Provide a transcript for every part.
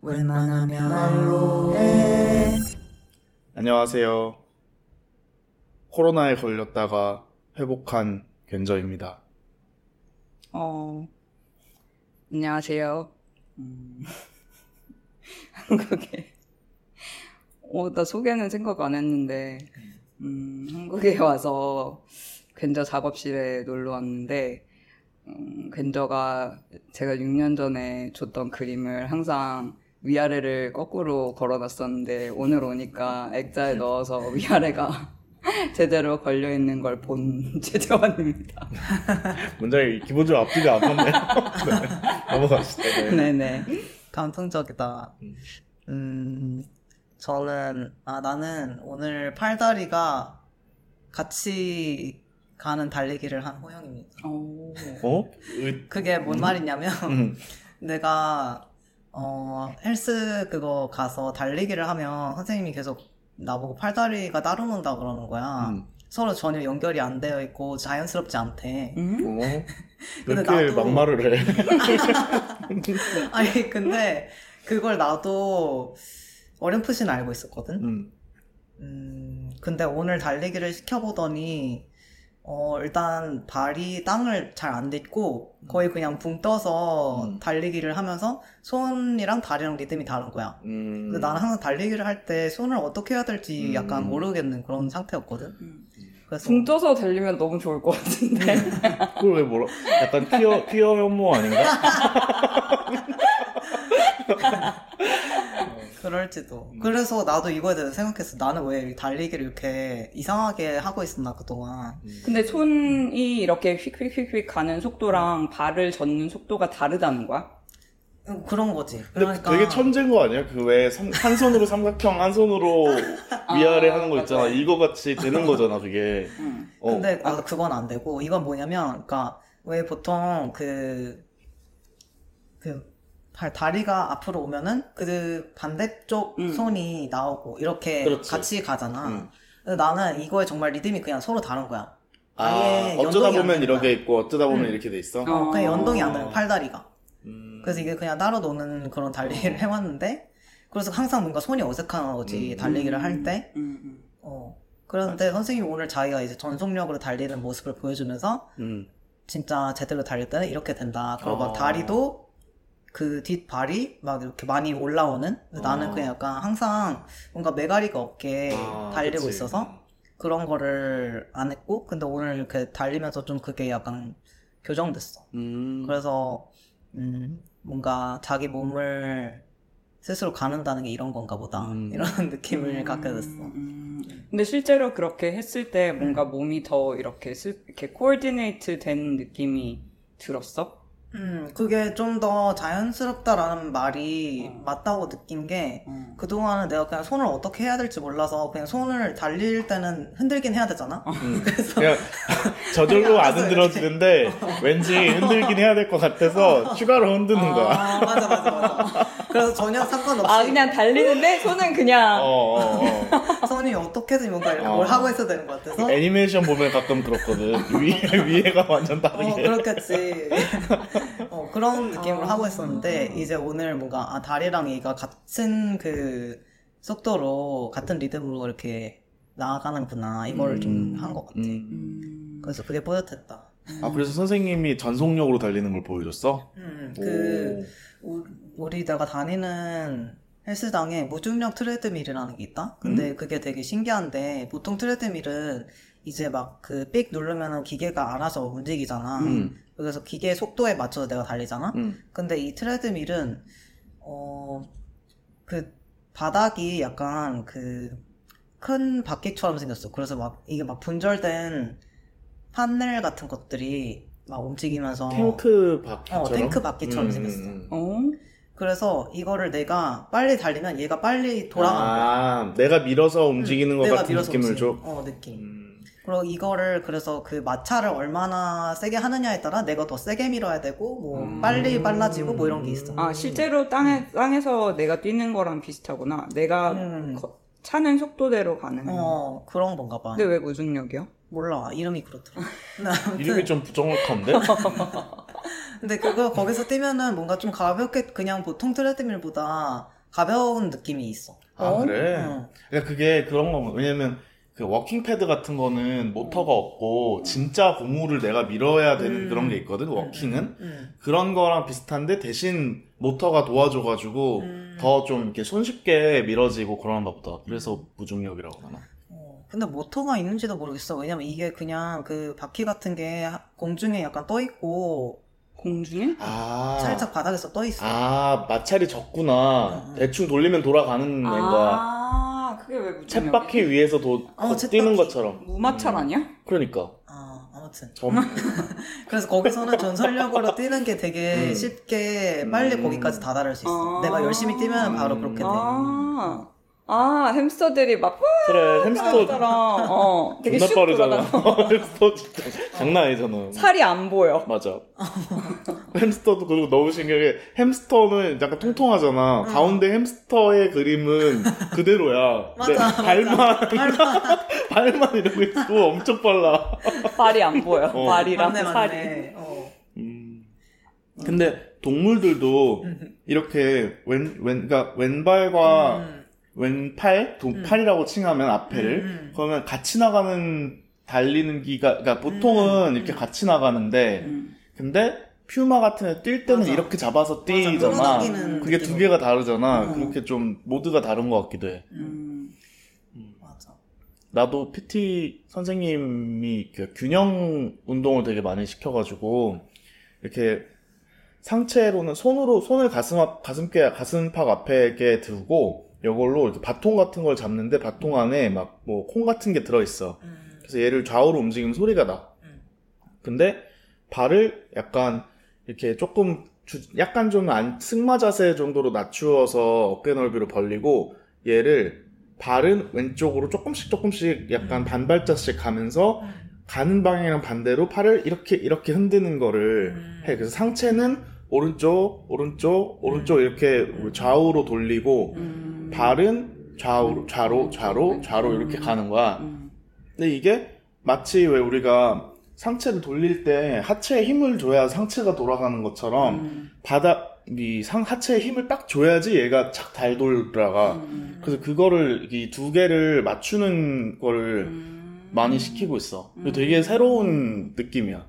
웬만하면 말로 해. 안녕하세요. 코로나에 걸렸다가 회복한 견저입니다. 어, 안녕하세요. 음, 한국에, 어, 나 소개는 생각 안 했는데, 음, 한국에 와서 괜저 작업실에 놀러 왔는데, 음, 괜저가 제가 6년 전에 줬던 그림을 항상 위아래를 거꾸로 걸어놨었는데, 오늘 오니까 액자에 넣어서 위아래가 제대로 걸려 있는 걸본 최재원입니다. 문장이 기본적으로 앞뒤가 안 맞네요. 네, 넘어갑시다. 네. 네네. 감성적이다. 음, 저는, 아, 나는 오늘 팔다리가 같이 가는 달리기를 한 호영입니다. 오. 어? 의- 그게 뭔 말이냐면, 음. 내가, 어, 헬스 그거 가서 달리기를 하면 선생님이 계속 나보고 팔다리가 따로 논다 그러는 거야. 음. 서로 전혀 연결이 안 되어 있고 자연스럽지 않대. 음? 어? 왜 근데 나도- 막말을 해? 아니, 근데 그걸 나도 어렴풋이는 알고 있었거든. 음. 음, 근데 오늘 달리기를 시켜보더니, 어, 일단 발이 땅을 잘 안 딛고 거의 그냥 붕 떠서 음. 달리기를 하면서 손이랑 다리랑 리듬이 다른 거야. 음. 근데 나는 항상 달리기를 할 때 손을 어떻게 해야 될지 약간 음. 모르겠는 그런 상태였거든. 음. 그래서 붕 떠서 달리면 너무 좋을 것 같은데. 그걸 왜 뭐라? 약간 퀴어 퀴어 혐오 아닌가? 그럴지도. 음. 그래서 나도 이거에 대해서 생각했어. 나는 왜 달리기를 이렇게 이상하게 하고 있었나 그동안. 근데 손이 이렇게 휙휙휙휙 가는 속도랑 발을 젓는 속도가 다르다는 거야? 음, 그런 거지. 근데 그러니까 되게 천재인 거 아니야? 그 왜 한 손으로 삼각형, 한 손으로 위아래 아, 하는 거 있잖아. 맞아. 이거 같이 되는 거잖아, 그게. 응. 어. 근데 아, 그건 안 되고 이건 뭐냐면 그러니까 왜 보통 그 그 발 다리가 앞으로 오면은 그 반대쪽 음. 손이 나오고 이렇게 그렇지. 같이 가잖아. 음. 근데 나는 이거에 정말 리듬이 그냥 서로 다른 거야. 아, 아예 어쩌다 연동이 안 보면 이렇게. 있고 어쩌다 보면 음. 이렇게 돼 있어. 어, 그냥 연동이 안 되는 팔다리가. 음. 그래서 이게 그냥 따로 노는 그런 달리기를 해왔는데 그래서 항상 뭔가 손이 어색한 거지 음. 달리기를 할 때. 응, 응. 어. 그런데 선생님이 오늘 자기가 이제 전속력으로 달리는 모습을 보여주면서 음. 진짜 제대로 달릴 때는 이렇게 된다. 그리고 어. 막 다리도 그 뒷발이 막 이렇게 많이 올라오는. 근데 나는 어. 그냥 약간 항상 뭔가 메가리가 없게 아, 달리고 그치. 있어서 그런 거를 안 했고, 근데 오늘 이렇게 달리면서 좀 그게 약간 교정됐어. 음. 그래서 음, 뭔가 자기 몸을 스스로 가는다는 게 이런 건가 보다. 음. 이런 느낌을 갖게 됐어. 음, 음. 근데 실제로 그렇게 했을 때 뭔가 몸이 더 이렇게 슬, 이렇게 코디네이트 된 느낌이 들었어? 음, 그게 좀 더 자연스럽다라는 말이 어. 맞다고 느낀 게 어. 그동안은 내가 그냥 손을 어떻게 해야 될지 몰라서 그냥 손을 달릴 때는 흔들긴 해야 되잖아. 음. 그래서 그냥 저절로 안 흔들어지는데 왠지 흔들긴 해야 될 것 같아서 추가로 흔드는 거야. 아, 맞아, 맞아, 맞아. 그래서 전혀 상관없이 아, 그냥 달리는데 손은 그냥. 어, 어, 어. 손이 어떻게든 뭔가 이렇게 어. 뭘 하고 있어야 되는 것 같아서. 애니메이션 보면 가끔 그렇거든. 위에, 위에가 완전 어, 다르게. 그렇겠지. 어, 그런 느낌으로 아. 하고 있었는데, 이제 오늘 뭔가, 아, 다리랑 얘가 같은 그 속도로, 같은 리듬으로 이렇게 나아가는구나. 이걸 좀한 것 같아. 음. 음. 그래서 그게 뿌듯했다. 아, 그래서 선생님이 전속력으로 달리는 걸 보여줬어? 음, 그, 우- 우리 내가 다니는 헬스장에 무중력 트레드밀이라는 게 있다? 근데 그게 되게 신기한데, 보통 트레드밀은 이제 막 그 삑 누르면은 기계가 알아서 움직이잖아. 음. 그래서 기계 속도에 맞춰서 내가 달리잖아? 음. 근데 이 트레드밀은, 어, 그 바닥이 약간 그 큰 바퀴처럼 생겼어. 그래서 막 이게 막 분절된 판넬 같은 것들이 막 움직이면서 탱크 바퀴처럼? 어, 탱크 바퀴처럼 음, 생겼어. 음, 음. 어? 그래서 이거를 내가 빨리 달리면 얘가 빨리 돌아가는 거야. 아, 내가 밀어서 움직이는 것 내가 같은 밀어서 느낌을 움직이는 줘? 거. 어, 느낌. 음. 그리고 이거를 그래서 그 마찰을 얼마나 세게 하느냐에 따라 내가 더 세게 밀어야 되고 뭐 음. 빨리 빨라지고 뭐 이런 게 있어. 아, 실제로 땅에, 땅에서 내가 뛰는 거랑 비슷하구나. 내가 음. 거- 차는 속도대로 가는. 어 그런 건가 봐. 근데 왜 무중력이야? 몰라 이름이 그렇더라. 이름이 좀 부정확한데? 근데 그거 거기서 뛰면은 뭔가 좀 가볍게 그냥 보통 트레드밀보다 가벼운 느낌이 있어. 아 어? 그래? 응. 그러니까 그게 그런 거 왜냐면 그 walking pad 같은 거는 모터가 없고 진짜 고무를 내가 밀어야 되는 음. 그런 게 있거든 walking은 음. 그런 거랑 비슷한데 대신 모터가 도와줘가지고 음. 더좀 이렇게 손쉽게 밀어지고 그러나 보다 그래서 무중력이라고 하나 어, 근데 모터가 있는지도 모르겠어. 왜냐면 이게 그냥 그 바퀴 같은 게 하- 공중에 약간 떠 있고 공중에? 아 살짝 바닥에서 떠 있어. 아 마찰이 적구나 응, 응. 대충 돌리면 돌아가는 거야 아, 그게 왜? 쳇바퀴 위에서 도, 어, 뛰는. 것처럼 무마찰 아니야? 그러니까 아, 아무튼. 점, 그래서 거기서는 전설력으로 뛰는 게 되게 음. 쉽게 빨리 음. 거기까지 다다를 수 있어. 아. 내가 열심히 뛰면 바로 그렇게 돼. 아, 아 햄스터들이 막 그래 햄스터 처럼 어 되게 존나 슉 빠르잖아. 햄스터 진짜 장난 아니잖아 살이 안 보여. 맞아. 햄스터도 그리고 너무 신기하게 햄스터는 약간 통통하잖아. 응. 가운데 햄스터의 그림은 그대로야. 맞아, 맞아. 발만 발만 이러고 있고 엄청 빨라. 발이 안 보여. 어. 발이랑 맞네, 살이. 맞네. 어. 음. 근데 동물들도 이렇게 왼, 왼, 그러니까 왼발과 음. 왼팔, 두, 음. 팔이라고 칭하면 앞에를 음, 음. 그러면 같이 나가는 달리는 기가, 그러니까 보통은 음, 이렇게 음. 같이 나가는데 음. 근데 퓨마 같은 애 뛸 때는 맞아. 이렇게 잡아서 뛰잖아. 그게 두 느낌으로. 개가 다르잖아. 음. 그렇게 좀 모드가 다른 것 같기도 해. 음. 맞아. 나도 PT 선생님이 그 균형 운동을 되게 많이 시켜가지고 이렇게 상체로는 손으로 손을 가슴 앞 가슴께 가슴팍 앞에 두고 이걸로 바통 같은 걸 잡는데 바통 안에 막 뭐 콩 같은 게 들어있어. 음. 그래서 얘를 좌우로 움직이면 소리가 나. 음. 근데 발을 약간 이렇게 조금 주- 약간 좀 안, 승마 자세 정도로 낮추어서 어깨 넓이로 벌리고 얘를 발은 왼쪽으로 조금씩 조금씩 약간 반발자씩 가면서 가는 방향이랑 반대로 팔을 이렇게 이렇게 흔드는 거를 음. 해. 그래서 상체는 오른쪽, 오른쪽, 오른쪽 이렇게 좌우로 돌리고 음. 발은 좌우로, 좌로, 좌로, 좌로 이렇게 가는 거야. 음. 근데 이게 마치 왜 우리가 상체를 돌릴 때 하체에 힘을 줘야 상체가 돌아가는 것처럼 음. 바닥 이 상 하체에 힘을 딱 줘야지 얘가 착 잘 돌아가. 음. 그래서 그거를 이 두 개를 맞추는 거를 음. 많이 시키고 있어. 음. 되게 새로운 느낌이야.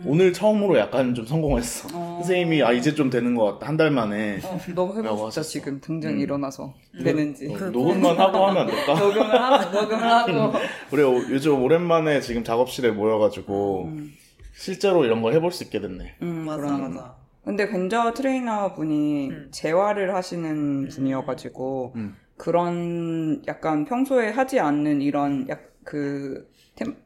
음. 오늘 처음으로 약간 좀 성공했어. 어. 선생님이 아 이제 좀 되는 것 같다 한 달 만에 어, 너무 해보고 싶다. 지금 당장 음. 일어나서 음. 되는지 어, 그- 녹음만 하고 하면 안 될까? 녹음을 하고 녹음을 하고 우리 오- 요즘 오랜만에 지금 작업실에 모여가지고 음, 실제로 이런 걸 해볼 수 있게 됐네. 음, 맞아. 맞아. 근데 근저 트레이너 분이 음. 재활을 하시는 분이어가지고 음. 그런 약간 평소에 하지 않는 이런 약 그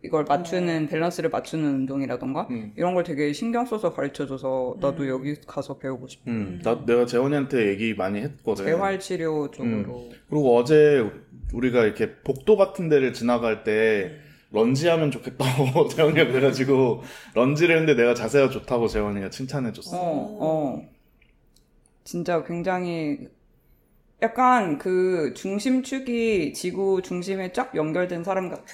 이걸 맞추는 밸런스를 맞추는 운동이라던가 음. 이런 걸 되게 신경 써서 가르쳐줘서 나도 음. 여기 가서 배우고 싶어. 음, 나, 내가 재원이한테 얘기 많이 했거든. 재활 치료 쪽으로. 그리고 어제 우리가 이렇게 복도 같은 데를 지나갈 때 런지 하면 좋겠다고 재원이가 그래가지고 lunge를 했는데 내가 자세가 좋다고 재원이가 칭찬해줬어. 어, 어. 진짜 굉장히 약간 그 중심축이 지구 중심에 쫙 연결된 사람 같아.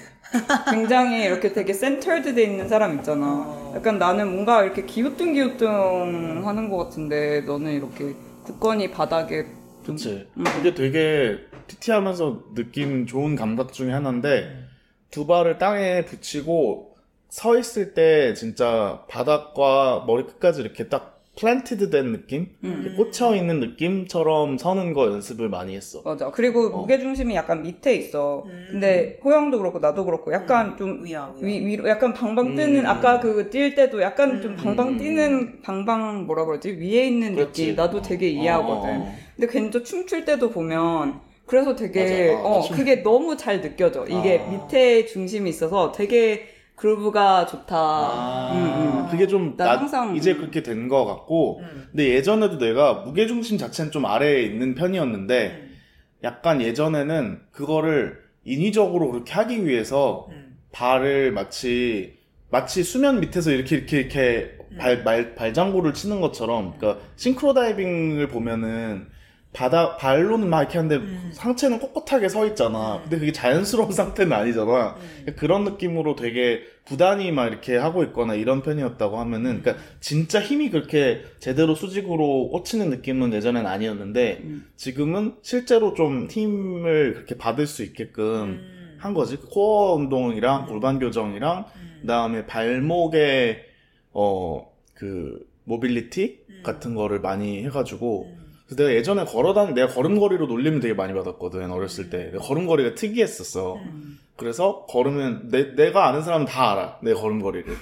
굉장히 이렇게 되게 centered 돼 있는 사람 있잖아. 약간 나는 뭔가 이렇게 기우뚱기우뚱 하는 것 같은데 너는 이렇게 굳건히 바닥에 좀 그치. 음. 그게 되게 PT 하면서 느낀 좋은 감각 중에 하나인데 두 발을 땅에 붙이고 서 있을 때 진짜 바닥과 머리 끝까지 이렇게 딱 planted 된 느낌? 음. 꽂혀 있는 느낌처럼 서는 거 연습을 많이 했어. 맞아. 그리고 어. 무게중심이 약간 밑에 있어. 음. 근데 호영도 그렇고 나도 그렇고 약간 좀 위야, 위야. 위, 위로 약간 방방 뜨는 음. 아까 그 뛸 때도 약간 좀 음. 방방 뛰는 방방 뭐라 그러지 위에 있는 그렇지. 느낌 나도 되게 이해하거든 어. 근데 괜히 춤출 때도 보면 그래서 되게 맞아. 아, 어 춤- 그게 너무 잘 느껴져 이게 아. 밑에 중심이 있어서 되게 그루브가 좋다 아, 음, 음. 그게 좀, 난 나- 항상- 이제 그렇게 된 것 같고, 음. 근데 예전에도 내가 무게 중심 자체는 좀 아래에 있는 편이었는데, 음. 약간 예전에는 그거를 인위적으로 그렇게 하기 위해서 음. 발을 마치, 마치 수면 밑에서 이렇게, 이렇게, 이렇게 발, 말, 발장구를 치는 것처럼, 그러니까 싱크로 다이빙을 보면은 바다 발로는 막 이렇게 하는데 음. 상체는 꼿꼿하게 서 있잖아. 음. 근데 그게 자연스러운 상태는 아니잖아. 음. 그런 느낌으로 되게 부단히 막 이렇게 하고 있거나 이런 편이었다고 하면은, 그러니까 진짜 힘이 그렇게 제대로 수직으로 꽂히는 느낌은 예전엔 아니었는데, 음. 지금은 실제로 좀 힘을 그렇게 받을 수 있게끔 음. 한 거지. 그 코어 운동이랑 골반 교정이랑, 음. 그다음에 발목의, 어, 그, 모빌리티 음. 같은 거를 많이 해가지고, 음. 그래서 내가 예전에 걸어다니, 내가 걸음걸이로 놀림을 되게 많이 받았거든, 어렸을 때. 걸음걸이가 특이했었어. 음. 그래서 걸으면, 내, 내가 아는 사람은 다 알아, 내 걸음걸이를.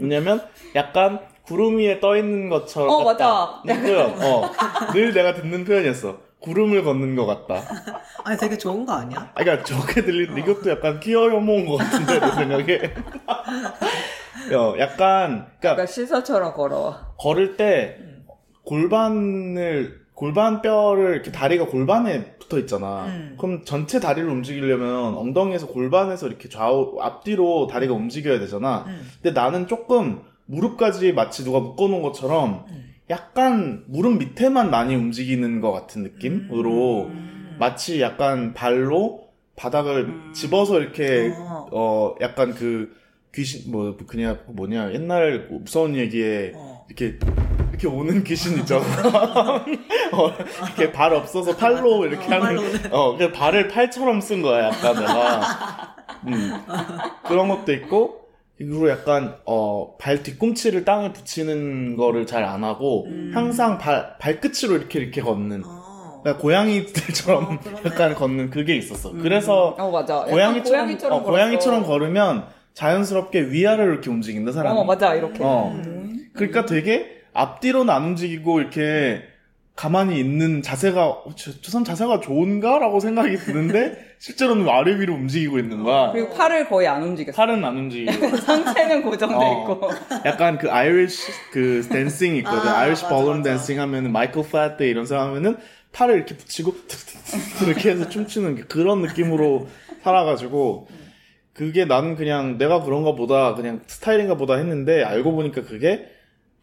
왜냐면, 약간 구름 위에 떠 있는 것처럼. 어, 맞아. 이 표현, 어. 늘 내가 듣는 표현이었어. 구름을 걷는 것 같다. 아니 되게 좋은 거 아니야? 아, 그니까 저게 들리는, 이것도 약간 끼어 혐오인 것 같은데, 내 생각에. 어, 약간, 그니까, 그러니까 시사처럼 걸어와. 걸을 때 골반을 골반뼈를 이렇게 다리가 골반에 붙어 있잖아. 음. 그럼 전체 다리를 움직이려면 엉덩이에서 골반에서 이렇게 좌우 앞뒤로 다리가 움직여야 되잖아. 음. 근데 나는 조금 무릎까지 마치 누가 묶어놓은 것처럼 음. 약간 무릎 밑에만 많이 움직이는 것 같은 느낌으로 음. 마치 약간 발로 바닥을 음. 집어서 이렇게 어. 어 약간 그 귀신 뭐 그냥 뭐냐 옛날 무서운 얘기에 어. 이렇게 이렇게 오는 귀신 있잖아. 어, 이렇게 발 없어서 팔로 이렇게 어, 하는. 어, 그 발을 팔처럼 쓴 거야, 약간 내가. 음. 그런 것도 있고, 그리고 약간 어, 발 뒤꿈치를 땅에 붙이는 거를 잘 안 하고 음. 항상 발 발끝으로 이렇게 이렇게 걷는. 어. 그러니까 고양이들처럼 어. 약간 걷는 그게 있었어. 음. 그래서 어, 고양이처럼 고양이처럼, 어, 고양이처럼. 걸으면 자연스럽게 위아래로 이렇게 움직인다 사람이. 어, 맞아. 이렇게. 어. 음. 그러니까 되게 앞뒤로는 안 움직이고 이렇게 가만히 있는 자세가 어, 저, 저 사람 자세가 좋은가라고 생각이 드는데 실제로는 아래 위로 움직이고 있는 거야. 그리고 팔을 거의 안 움직였어. 팔은 안 움직이고 상체는 고정돼 어. 있고. 약간 그 Irish 그 dancing 있거든. 아, Irish 맞아, 버런. dancing 하면은 마이클 플랫데 이런 사람 하면은 팔을 이렇게 붙이고 이렇게 해서 춤추는 게 그런 느낌으로 살아가지고 그게 나는 그냥 내가 그런가 보다 그냥 스타일인가 보다 했는데 알고 보니까 그게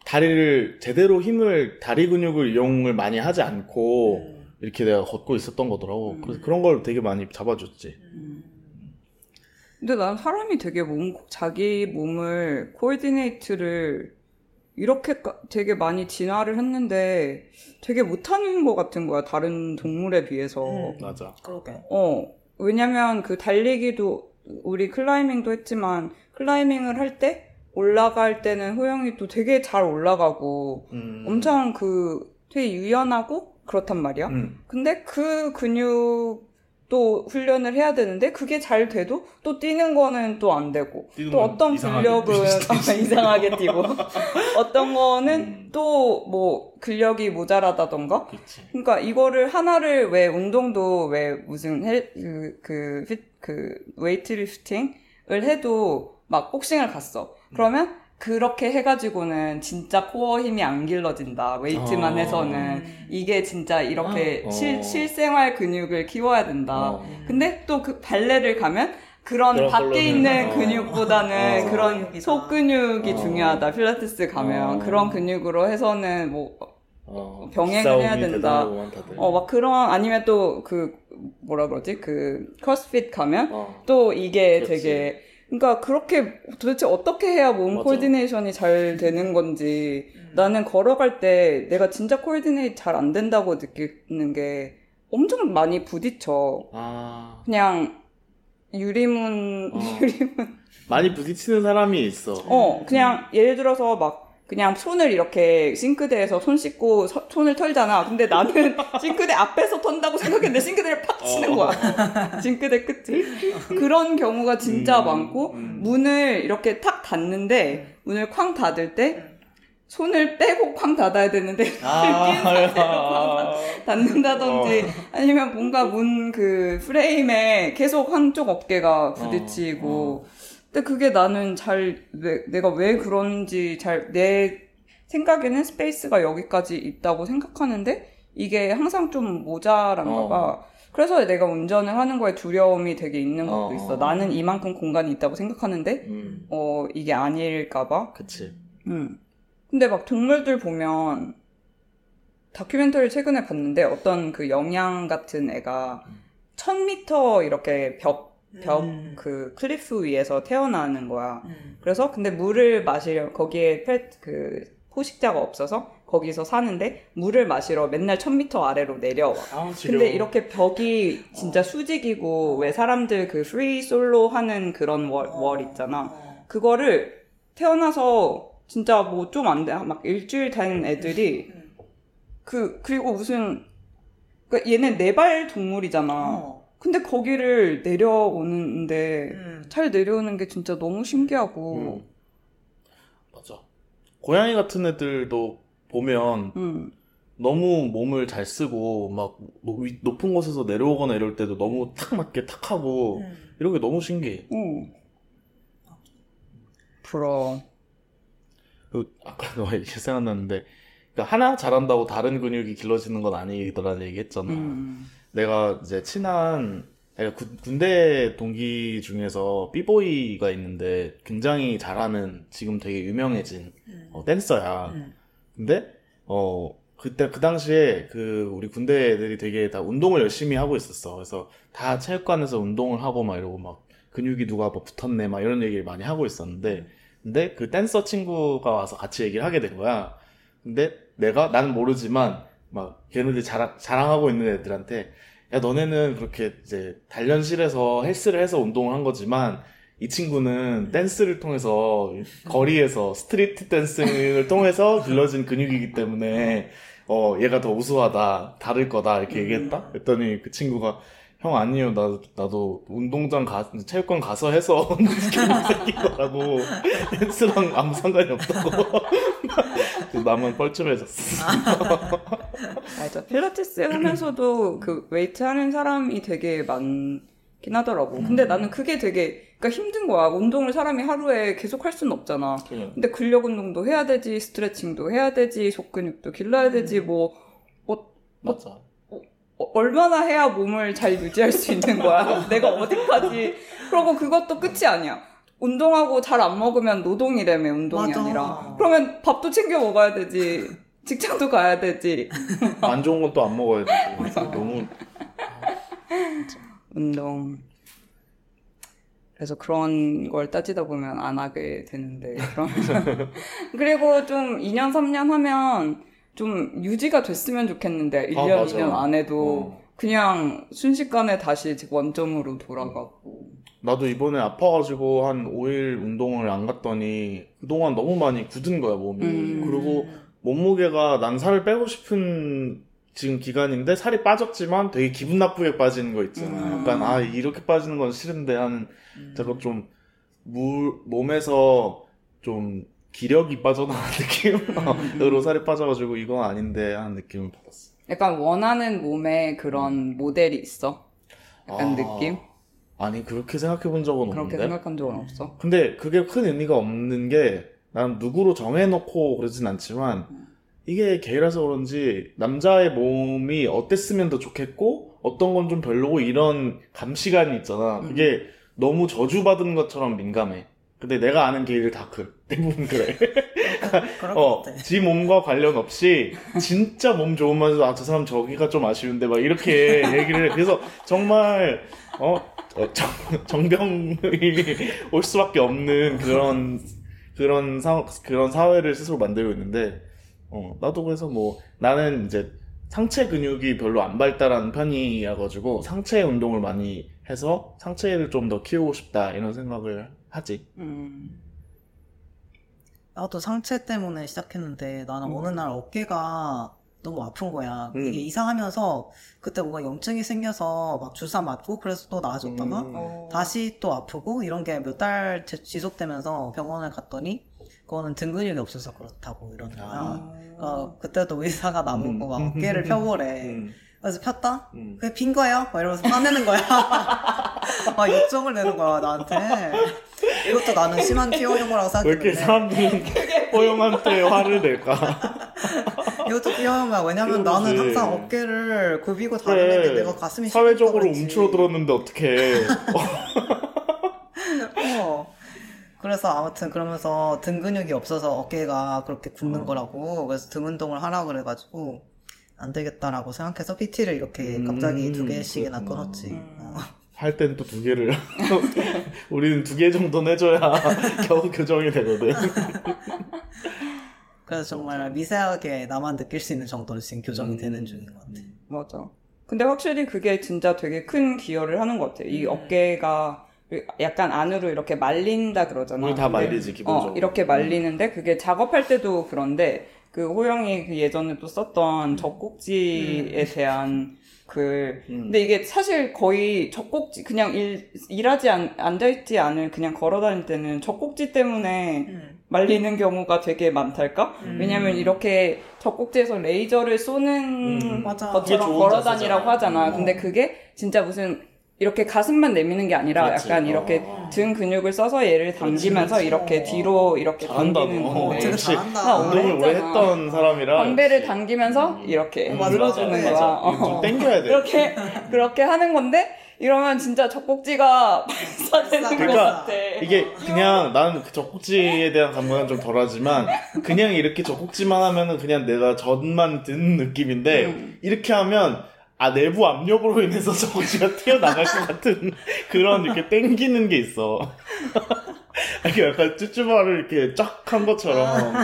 다리를 제대로 힘을 다리 근육을 이용을 많이 하지 않고 음. 이렇게 내가 걷고 있었던 거더라고. 음. 그래서 그런 걸 되게 많이 잡아줬지. 근데 난 사람이 되게 몸, 자기 몸을 코디네이트를 이렇게 까- 되게 많이 진화를 했는데 되게 못하는 것 같은 거야. 다른 동물에 비해서. 음. 맞아. 그러게. 어, 왜냐면 그 달리기도 우리 클라이밍도 했지만 클라이밍을 할때 올라갈 때는 호영이 또 되게 잘 올라가고 음. 엄청 그 되게 유연하고 그렇단 말이야. 음. 근데 그 근육도 훈련을 해야 되는데 그게 잘 돼도 또 뛰는 거는 또 안 되고 또건 어떤 근력은 이상하게 뛰고 어떤 거는 음. 또뭐 근력이 모자라다던가 그렇지. 그러니까 이거를 하나를 왜 운동도 왜 무슨 헬, 그, 그, fit- 그 weightlifting을 해도 막 복싱을 갔어. 그러면 그렇게 해가지고는 진짜 코어 힘이 안 길러진다. weight만 어. 해서는 이게 진짜 이렇게 어. 실, 실생활 근육을 키워야 된다. 어. 근데 또 그 발레를 가면 그런 그런 밖에 있는 어. 근육보다는 어. 그런. 속 근육이 어. 중요하다. 필라테스 가면 어. 그런 근육으로 해서는 뭐 어, 병행을 해야 된다. 어, 막 그런, 아니면 또 그, 뭐라 그러지? 그, 크로스핏 가면 어. 또 이게 그렇지. 되게, 그러니까 그렇게 도대체 어떻게 해야 몸 맞아. 코디네이션이 잘 되는 건지 음. 나는 걸어갈 때 내가 진짜 코디네이트 잘안 된다고 느끼는 게 엄청 많이 부딪혀. 아 그냥 유리문, 어. 유리문. 많이 부딪히는 사람이 있어. 어, 그냥 예를 들어서 막 그냥 손을 이렇게 싱크대에서 손 씻고 서- 손을 털잖아. 근데 나는 싱크대 앞에서 턴다고 생각했는데 싱크대를 팍 치는 거야. 싱크대 끝을. 그런 경우가 진짜 음, 많고 음. 문을 이렇게 탁 닫는데 문을 쾅 닫을 때 손을 빼고 쾅 닫아야 되는데 아, 닫는다든지 아니면 뭔가 문 그 프레임에 계속 한쪽 어깨가 부딪히고 어, 근데 그게 나는 잘 왜, 내가 왜 그런지 잘 내 생각에는 space가 여기까지 있다고 생각하는데 이게 항상 좀 모자란가 어. 봐. 그래서 내가 운전을 하는 거에 두려움이 되게 있는 것도 어. 있어. 나는 이만큼 공간이 있다고 생각하는데 음, 어 이게 아닐까 봐. 그치. 음. 근데 막 동물들 보면 다큐멘터리 최근에 봤는데 어떤 그 영양 같은 애가 1000m 이렇게 벽, 벽, 음. 그 cliff 위에서 태어나는 거야. 음. 그래서 근데 물을 마시려, 거기에 펫, 그, 포식자가 없어서 거기서 사는데 물을 마시러 맨날 1000m 아래로 내려와. 아, 근데 이렇게 벽이 진짜 수직이고 왜 사람들 그 free solo 하는 그런 wall, wall 있잖아. 어. 그거를 태어나서 진짜 뭐 좀 안 돼. 막 일주일 된 애들이 음. 그 그리고 무슨 그 얘네 네발 동물이잖아. 어. 근데 거기를 내려오는데 음. 잘 내려오는 게 진짜 너무 신기하고. 음. 맞아. 고양이 같은 애들도 보면 음. 너무 몸을 잘 쓰고 막 높- 위- 높은 곳에서 내려오거나 이럴 때도 너무 탁 맞게 탁 하고 음. 이런 게 너무 신기해. 어. 부러워. 그 아까 너 얘기 생각났는데 그러니까 하나 잘한다고 다른 근육이 길러지는 건 아니더라는 얘기 했잖아. 음. 내가 이제 친한 내가 군대 동기 중에서 삐보이가 있는데 굉장히 잘하는 지금 되게 유명해진 음. 어, 댄서야. 음. 근데 어 그때 그 당시에 그 우리 군대 애들이 되게 다 운동을 열심히 하고 있었어. 그래서 다 체육관에서 운동을 하고 막 이러고 막 근육이 누가 뭐 붙었네 막 이런 얘기를 많이 하고 있었는데 근데 그 댄서 친구가 와서 같이 얘기를 하게 된 거야. 근데 내가 나는 모르지만 막 걔네들 자랑, 자랑하고 있는 애들한테 야 너네는 그렇게 이제 단련실에서 헬스를 해서 운동을 한 거지만 이 친구는 댄스를 통해서 거리에서 스트리트 댄스를 통해서 길러진 근육이기 때문에 어 얘가 더 우수하다 다를 거다 이렇게 얘기했다? 그랬더니 그 친구가 형 아니에요. 나, 나도 운동장 가 체육관 가서 해서 생긴 거라고. 댄스랑 아무 상관이 없다고. 나만 뻘쭘해졌어 맞아. 필라테스 하면서도 그 웨이트 하는 사람이 되게 많긴 하더라고. 근데 나는 그게 되게 그러니까 힘든 거야. 운동을 사람이 하루에 계속 할 수는 없잖아. 근데 근력 운동도 해야 되지, 스트레칭도 해야 되지, 속근육도 길러야 되지, 뭐, 뭐 맞아 어, 얼마나 해야 몸을 잘 유지할 수 있는 거야? 내가 어디까지? 그리고 그것도 끝이 아니야. 운동하고 잘 안 먹으면 노동이라며 운동이 맞아. 아니라. 그러면 밥도 챙겨 먹어야 되지. 직장도 가야 되지. 안 좋은 건 또 안 먹어야 되고 너무 운동. 그래서 그런 걸 따지다 보면 안 하게 되는데. 그러면서. 그리고 좀 2년, 3년 하면 좀 유지가 됐으면 좋겠는데, 1년, 아, 맞아. 2년 안 해도 어. 그냥 순식간에 다시 원점으로 돌아가고. 나도 이번에 아파가지고 한 5일 운동을 안 갔더니 그동안 너무 많이 굳은 거야 몸이 음. 그리고 몸무게가 난 살을 빼고 싶은 지금 기간인데 살이 빠졌지만 되게 기분 나쁘게 빠지는 거 있잖아 음. 약간 아 이렇게 빠지는 건 싫은데 하는 음. 제가 좀 물, 몸에서 좀 기력이 빠져나간 느낌으로 살이 빠져가지고 이건 아닌데 하는 느낌을 받았어 약간 원하는 몸에 그런 모델이 있어? 약간 아, 느낌? 아니 그렇게 생각해 본 적은 그렇게 없는데 생각한 적은 없어. 근데 그게 큰 의미가 없는 게, 난 누구로 정해놓고 그러진 않지만, 이게 게이라서 그런지, 남자의 몸이 어땠으면 더 좋겠고, 어떤 건 좀 별로고, 이런 감시관이 있잖아. 그게 너무 저주받은 것처럼 민감해. 근데 내가 아는 게이들 다 그, 대부분 그래. 그럴 어. 지 몸과 관련 없이, 진짜 몸 좋으면서, 아, 저 사람 저기가 좀 아쉬운데, 막 이렇게 얘기를 해. 그래서 정말, 어, 어, 정, 정병이 올 수밖에 없는 그런, 그런 사, 그런 사회를 스스로 만들고 있는데, 어, 나도 그래서 뭐, 나는 이제 상체 근육이 별로 안 발달한 편이어가지고, 상체 운동을 많이 해서 상체를 좀 더 키우고 싶다, 이런 생각을 하지. 음. 나도 상체 때문에 시작했는데 나는 어느 날 어깨가 너무 아픈 거야. 음. 이게 이상하면서 그때 뭔가 염증이 생겨서 막 주사 맞고 그래서 또 나아졌다가 음. 어. 다시 또 아프고 이런 게 몇 달 지속되면서 병원에 갔더니 그거는 등 근육이 없어서 그렇다고 이러는 거야. 아. 어, 그때도 의사가 나보고 음. 막 어깨를 펴보래. 음, 그래서 폈다? 음. 그게 빈 거예요? 막 이러면서 화내는 거야. 막 역정을 내는 거야, 나한테. 이것도 나는 심한 티어 혐오라고 왜 이렇게 생각했는데. 사람들은 호영한테 화를 낼까? 이것도 티어 혐오야. 왜냐면 그거지. 나는 항상 어깨를 굽이고 다니는 게 그래. 내가 가슴이 사회적으로. 움츠러들었는데 어떡해. 어. 그래서 아무튼 그러면서 등 근육이 없어서 어깨가 그렇게 굽는 어. 거라고. 그래서 등 운동을 하라 그래가지고 안 되겠다라고 생각해서 PT를 이렇게 음, 갑자기 두 개씩이나 그렇구나. 끊었지. 음. 어. 할땐또두 개를 우리는 두 개 정도는 해줘야 겨우 교정이 되거든. 그래서 정말 미세하게 나만 느낄 수 있는 정도로 지금 교정이 음. 되는 중인 것 같아. 맞아. 근데 확실히 그게 진짜 되게 큰 기여를 하는 것 같아. 이 음. 어깨가 약간 안으로 이렇게 말린다 그러잖아. 우리 다 말리지 기본적으로. 어, 이렇게 말리는데 그게 작업할 때도 그런데 그 호영이 그 예전에 또 썼던 젖꼭지에 대한 글. 음. 근데 이게 사실 거의 젖꼭지 그냥 일, 일하지 않, 앉아있지 않을 그냥 걸어다닐 때는 젖꼭지 때문에 말리는 경우가 되게 많달까? 음. 왜냐면 이렇게 젖꼭지에서 레이저를 쏘는 음. 것처럼 걸어다니라고. 하잖아. 음. 근데 그게 진짜 무슨 이렇게 가슴만 내미는 게 아니라 그렇지. 약간 이렇게 어. 등 근육을 써서 얘를 당기면서 그렇지. 이렇게 어. 뒤로 이렇게 잘한다 당기는 너. 건데 잘한다. 나 운동을 오래 했잖아. 했던 사람이라. 광배를. 당기면서 이렇게 음, 눌러주는 맞아, 거야. 맞아. 어. 좀 땡겨야 돼. 그렇게 그렇게 하는 건데 이러면 진짜 젖꼭지가 발사되는 것 그러니까 같아. 이게 그냥 나는 그 젖꼭지에 대한 감각은 좀 덜하지만 그냥 이렇게 젖꼭지만 하면은 그냥 내가 전만 든 느낌인데 음. 이렇게 하면 아 내부 압력으로 인해서 젖꼭지가 튀어나갈 것 같은 그런 이렇게 땡기는 게 있어. 이게 약간 쭈쭈바를 이렇게 쫙 한 것처럼.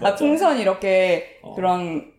아 풍선 이렇게 어. 그런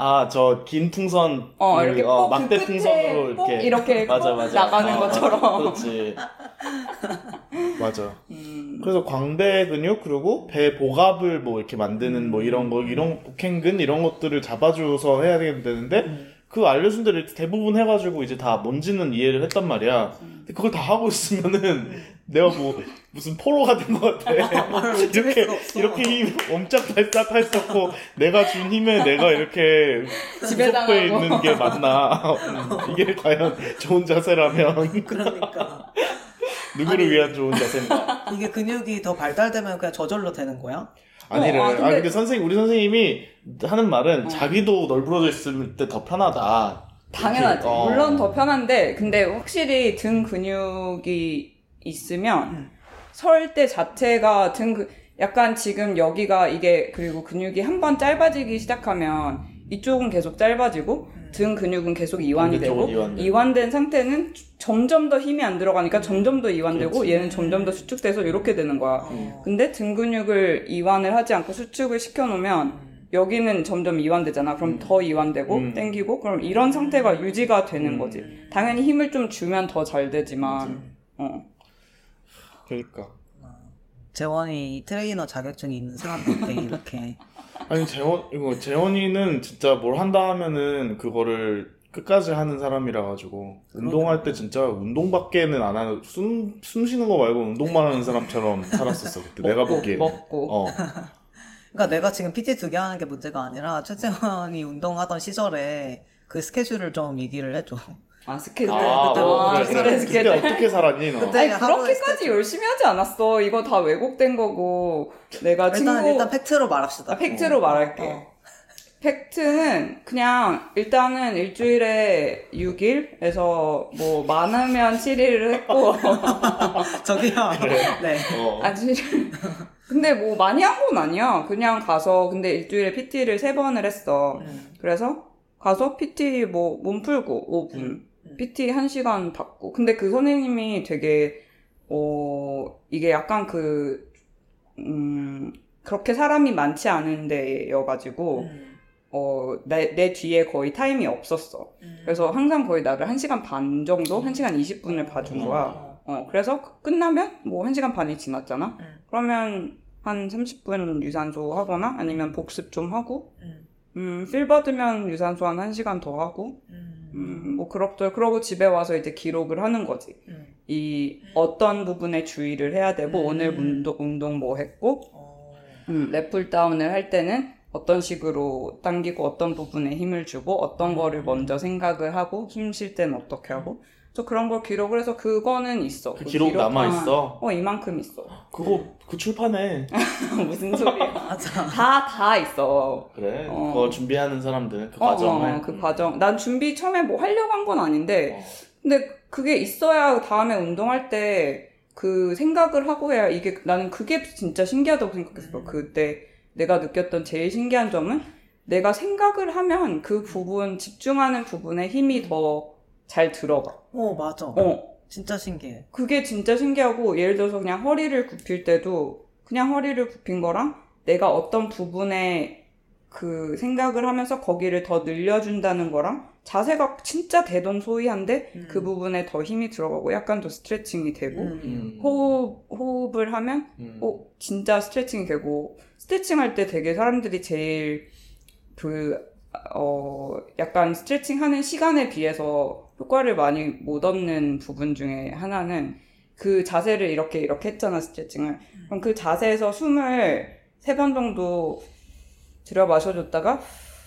아 저 긴 풍선 어 그, 이렇게 어, 꼭 막대 그 끝에 풍선으로 꼭 이렇게 이렇게 맞아 꼭 맞아. 나가는 어, 것처럼. 그렇지. 맞아. 음, 그래서 광배 근육 그리고 배 복압을 뭐 이렇게 만드는 뭐 이런 거 이런 복행근 이런 것들을 잡아줘서 해야 되는데 그 알려준 대로 대부분 해가지고 이제 다 뭔지는 이해를 했단 말이야. 근데 그걸 다 하고 있으면은 내가 뭐 무슨 포로가 된 것 같아. 이렇게. 이렇게 힘 엄청 발작했었고 내가 준 힘에 내가 이렇게. 구속돼 있는 게 맞나? 음, 이게 과연 좋은 자세라면 그러니까 누구를 아니. 위한 좋은 자세인가? 이게 근육이 더 발달되면 그냥 저절로 되는 거야? 아니래. 어, 아, 아, 근데- 근데... 선생님, 우리 선생님이 하는 말은 어. 자기도 널브러져 있을 때 더 편하다. 당연하지. 이렇게, 어. 물론 더 편한데, 근데 확실히 등 근육이 있으면 음. 설때 자체가 등 근, 약간 지금 여기가 이게 그리고 근육이 한 번 짧아지기 시작하면 이쪽은 계속 짧아지고 등 근육은 계속 이완이 되고 이완돼. 이완된 상태는 점점 더 힘이 안 들어가니까 점점 더 이완되고 그렇지. 얘는 점점 더 수축돼서 이렇게 되는 거야. 어. 근데 등 근육을 이완을 하지 않고 수축을 시켜놓으면 여기는 점점 이완되잖아. 그럼 더 이완되고 음. 땡기고 그럼 이런 상태가 유지가 되는 음. 거지. 당연히 힘을 좀 주면 더 잘 되지만 어. 그러니까. 재원이 트레이너 자격증이 있는 사람한테 이렇게 아니, 재원, 이거, 재원이는 진짜 뭘 한다 하면은 그거를 끝까지 하는 사람이라 가지고 운동할 때 진짜 운동밖에는 안 하는 숨, 숨 쉬는 거 말고 운동만 하는 사람처럼 살았었어 그때 내가 먹고, 보기에 먹고. 어 그러니까 내가 지금 PT 두 개 하는 게 문제가 아니라 최재원이 운동하던 시절에 그 스케줄을 좀 얘기를 해줘. 아 스케줄. 아, 그때 어, 뭐 그래, 그래. 스케줄. 어떻게 살았니 너? 그때 아니 그렇게까지. 열심히 하지 않았어. 이거 다 왜곡된 거고 내가 친구 일단 일단 팩트로 말합시다. 아, 팩트로 말할게. 어. 팩트는 그냥 일단은 일주일에 6일에서 뭐 많으면 7일을 했고 저기요. 네. 어. 아직 근데 뭐 많이 한 건 아니야. 그냥 가서 근데 일주일에 PT를 세 번을 했어. 음. 그래서 가서 PT 뭐 몸 풀고 5분, 음. PT 1시간 받고. 근데 그 선생님이 되게 어 이게 약간 그 음, 그렇게 사람이 많지 않은 데여가지고, 음. 어, 내, 내 뒤에 거의 타임이 없었어. 음. 그래서 항상 거의 나를 1시간 반 정도? 1시간 20분을 봐준 거야. 어. 어, 그래서 끝나면 뭐 1시간 반이 지났잖아? 음. 그러면 한 30분 유산소 하거나 아니면 복습 좀 하고, 음. 음, 필 받으면 유산소 한 1시간 더 하고, 음. 음, 뭐 그럭저럭 그러고 집에 와서 이제 기록을 하는 거지. 음. 이 어떤 부분에 주의를 해야 되고 음. 오늘 운동, 운동 뭐 했고 어. 음, 랩풀 다운을 할 때는 어떤 식으로 당기고 어떤 부분에 힘을 주고 어떤 거를 먼저 생각을 하고 숨 쉴 때는 어떻게 하고 저 그런 걸 기록을 해서 그거는 있어. 그 기록 기록 남아 한- 있어. 어 이만큼 있어. 그거 그 출판해. 무슨 소리야? 맞아. 다다 있어. 그래. 어. 그거 준비하는 사람들 그 어, 과정을. 어, 그 과정. 난 준비 처음에 뭐 하려고 한 건 아닌데 어. 근데 그게 있어야 다음에 운동할 때 그 생각을 하고 해야 이게 나는 그게 진짜 신기하다고 생각했어. 음. 그때 내가 느꼈던 제일 신기한 점은 내가 생각을 하면 그 부분 집중하는 부분에 힘이 더 잘 들어가. 어, 맞아. 어, 진짜 신기해. 그게 진짜 신기하고 예를 들어서 그냥 허리를 굽힐 때도 그냥 허리를 굽힌 거랑 내가 어떤 부분에 그 생각을 하면서 거기를 더 늘려준다는 거랑 자세가 진짜 대동소이한데 음. 그 부분에 더 힘이 들어가고 약간 더 스트레칭이 되고 음. 음. 호흡 호흡을 하면 음. 어 진짜 스트레칭이 되고 스트레칭 할 때 되게 사람들이 제일 그 어, 약간 스트레칭 하는 시간에 비해서 효과를 많이 못 얻는 부분 중에 하나는 그 자세를 이렇게 이렇게 했잖아, 스트레칭을. 그럼 그 자세에서 숨을 세 번 정도 들여 마셔줬다가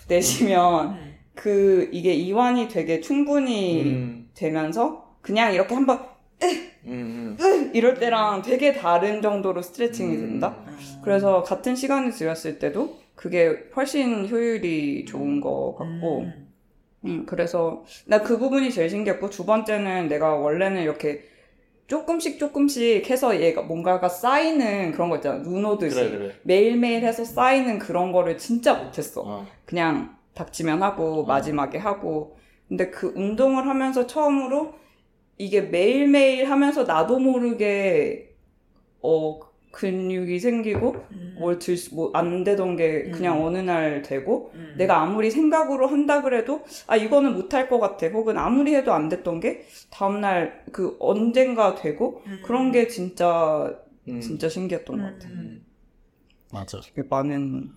내쉬면 음. 그 이게 이완이 되게 충분히 음. 되면서 그냥 이렇게 한번 음. 이럴 때랑 되게 다른 정도로 스트레칭이 된다. 음. 그래서 같은 시간을 들였을 때도 그게 훨씬 효율이 좋은 것 같고, 음. 음, 그래서 나 그 부분이 제일 신기했고 두 번째는 내가 원래는 이렇게 조금씩 조금씩 해서 얘가 뭔가가 쌓이는 그런 거 있잖아 눈 오듯이 그래 그래. 매일매일 해서 쌓이는 그런 거를 진짜 못했어. 어. 그냥 닥치면 하고 어. 마지막에 하고 근데 그 운동을 하면서 처음으로 이게 매일매일 하면서 나도 모르게 어 근육이 생기고 음. 뭘들뭐안 되던 게 그냥 음. 어느 날 되고 음. 내가 아무리 생각으로 한다 그래도 아 이거는 못할 것 같아 혹은 아무리 해도 안 됐던 게 다음날 그 언젠가 되고 음. 그런 게 진짜 음. 진짜 신기했던 것 같아. 음. 맞아. 되게 많은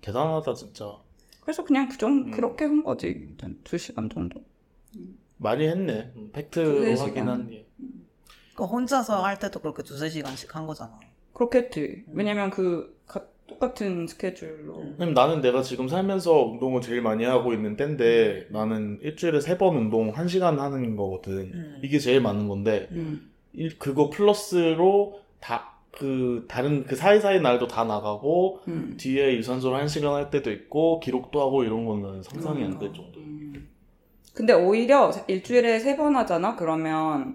대단하다 진짜. 그래서 그냥 그정 음. 그렇게 한 거지 일단 두 시간 정도. 많이 했네. 음, 팩트로. 하니. 그 혼자서 할 때도 그렇게 두세 시간씩 한 거잖아. 그렇겠지. 왜냐면 그 가- 똑같은 스케줄로. 음. 왜냐면 나는 내가 지금 살면서 운동을 제일 많이 하고 있는 때인데 나는 일주일에 세 번 운동 한 시간 하는 거거든. 음. 이게 제일 많은 건데 음. 이- 그거 플러스로 다 그 다른 그 사이사이 날도 다 나가고 음. 뒤에 유산소를 한 시간 할 때도 있고 기록도 하고 이런 거는 상상이 안 될 정도. 음. 근데 오히려 일주일에 세 번 하잖아? 그러면 하,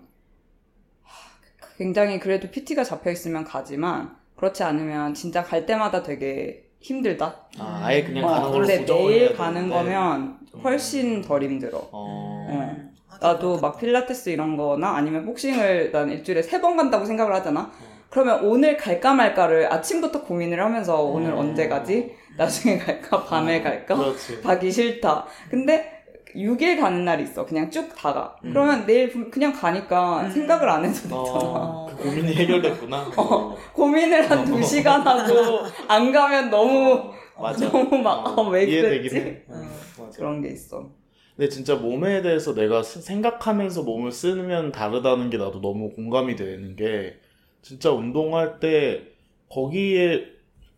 굉장히 그래도 PT가 잡혀 있으면 가지만 그렇지 않으면 진짜 갈 때마다 되게 힘들다. 아, 아예 그냥 어, 가는 고정을 매일 가는 되는데. 거면 훨씬 덜 힘들어. 어. 어. 나도 막 필라테스 이런 거나 아니면 복싱을 난 일주일에 세 번 간다고 생각을 하잖아. 그러면 오늘 갈까 말까를 아침부터 고민을 하면서 오늘 어. 언제 가지? 나중에 갈까? 밤에 갈까? 그렇지. 가기 싫다. 근데 6일 가는 날이 있어. 그냥 쭉 다가. 음. 그러면 내일 부- 그냥 가니까 음. 생각을 안 해도 되잖아. 어, 그 고민이 해결됐구나. 어. 고민을 한 두 시간 하고 안 가면 너무 맞아. 너무 막, 어, 어, 왜 이해되긴 그랬지? 해. 어, 맞아. 그런 게 있어. 근데 진짜 몸에 대해서 내가 스- 생각하면서 몸을 쓰면 다르다는 게 나도 너무 공감이 되는 게 진짜 운동할 때 거기에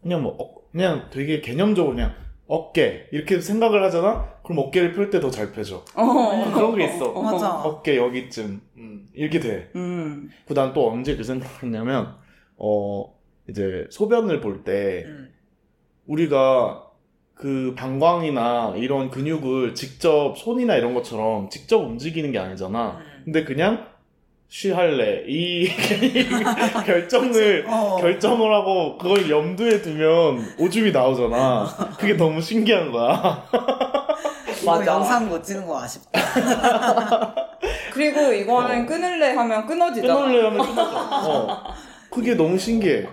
그냥 뭐 어- 그냥 되게 개념적으로 그냥 어깨 이렇게 생각을 하잖아? 그럼 어깨를 펼 때 더 잘 펴져. 어. 그런 게 있어. 맞아. 어깨 여기쯤 음, 이렇게 돼. 음. 그 다음 또 언제 그 생각했냐면 어 이제 소변을 볼때 음. 우리가 그 방광이나 이런 근육을 직접 손이나 이런 것처럼 직접 움직이는 게 아니잖아. 음. 근데 그냥 쉬할래 이 결정을 어. 결정을 하고 그걸 염두에 두면 오줌이 나오잖아. 그게 너무 신기한 거야. 이거 맞아. 영상 못 찍는 거 아쉽다. 그리고 이거는 어. 끊을래 하면 끊어지잖아. 끊으려 하면 끊어져. 어. 그게 너무 신기해.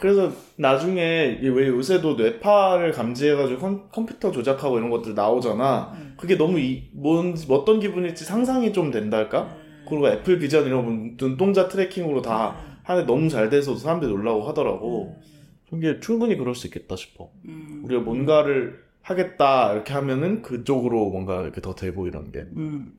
그래서 나중에 왜 요새도 뇌파를 감지해가지고 컴, 컴퓨터 조작하고 이런 것들 나오잖아. 음. 그게 너무 이, 뭔, 어떤 기분일지 상상이 좀 된달까? 음. 그리고 애플 비전 이런 거 눈동자 tracking으로 다 음. 하는데 너무 잘 돼서 사람들이 놀라고 하더라고. 이게 충분히 그럴 수 있겠다 싶어. 음. 우리가 뭔가를 하겠다 이렇게 하면은 그쪽으로 뭔가 이렇게 더 되고 이런 게. 음.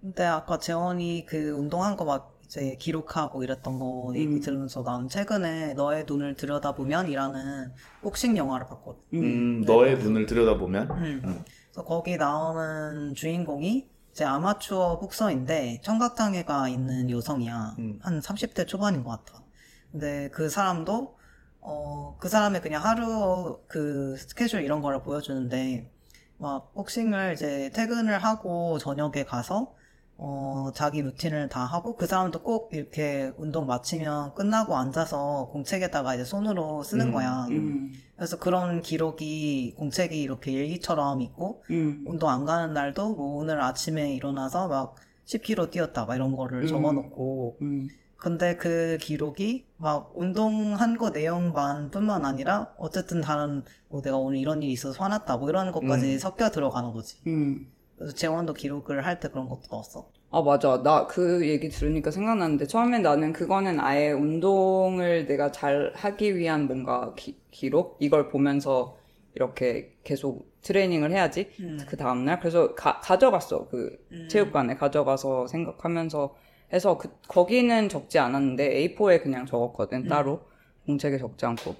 근데 아까 재원이 그 운동한 거 막 이제 기록하고 이랬던 거 얘기 음. 들으면서 난 최근에 너의 눈을 들여다보면이라는 복싱 영화를 봤거든. 음. 음, 너의 눈을 들여다보면. 음. 음. 그래서 거기 나오는 주인공이 이제 아마추어 복서인데 청각장애가 있는 여성이야. 음. 한 30대 초반인 것 같아. 근데 그 사람도 어, 그 사람의 그냥 하루 그 스케줄 이런 거를 보여주는데 막 복싱을 이제 퇴근을 하고 저녁에 가서 어, 자기 루틴을 다 하고 그 사람도 꼭 이렇게 운동 마치면 끝나고 앉아서 공책에다가 이제 손으로 쓰는 음. 거야. 음, 그래서 그런 기록이 공책이 이렇게 일기처럼 있고 음, 운동 안 가는 날도 뭐 오늘 아침에 일어나서 막 10km 뛰었다 막 이런 거를 음. 적어 놓고 음, 근데 그 기록이 막 운동한 거 내용만 뿐만 아니라 어쨌든 다른 뭐 내가 오늘 이런 일이 있어서 화났다 뭐 이런 것까지 음. 섞여 들어가는 거지. 음. 그래서 재원도 기록을 할 때 그런 것도 넣었어. 아, 맞아. 나 그 얘기 들으니까 생각났는데, 처음엔 나는 그거는 아예 운동을 내가 잘 하기 위한 뭔가 기, 기록? 이걸 보면서 이렇게 계속 트레이닝을 해야지. 그 다음날. 그래서 가, 가져갔어. 그 체육관에 가져가서 생각하면서 해서 그, 거기는 적지 않았는데, A4에 그냥 적었거든, 따로. 공책에 적지 않고.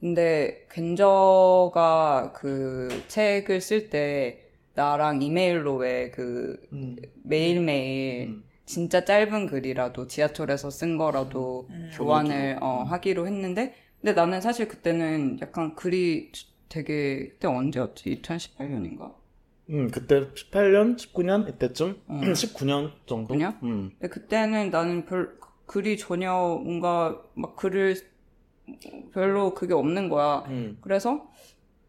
근데, 겐저가 그 책을 쓸 때, 나랑 이메일로 왜그 음. 매일매일 음. 진짜 짧은 글이라도 지하철에서 쓴 거라도 음. 교환을 어, 하기로 했는데 근데 나는 사실 그때는 약간 글이 되게 그때 언제였지? 2018년인가? 음, 그때 18년, 19년 이때쯤, 어. 19년 정도. 19년? 음. 근데 그때는 나는 별 글이 전혀 뭔가 막 글을 별로 그게 없는 거야. 음. 그래서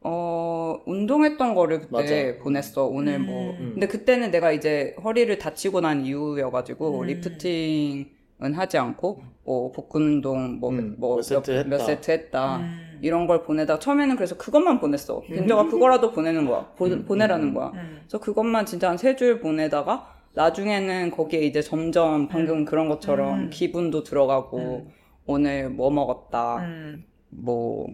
어 운동했던 거를 그때 맞아. 보냈어 오늘 뭐 음. 근데 그때는 내가 이제 허리를 다치고 난 이후여가지고 음. 리프팅은 하지 않고 뭐 복근 운동 뭐, 음, 뭐몇 세트 몇, 했다. 몇 세트 했다 음. 이런 걸 보내다 처음에는 그래서 그것만 보냈어 겐저가 그거라도 보내는 거야 보, 음, 보내라는 음. 거야 음. 그래서 그것만 진짜 한 세 줄 보내다가 나중에는 거기에 이제 점점 방금 그런 것처럼 음. 기분도 들어가고 오늘 뭐 먹었다 음. 뭐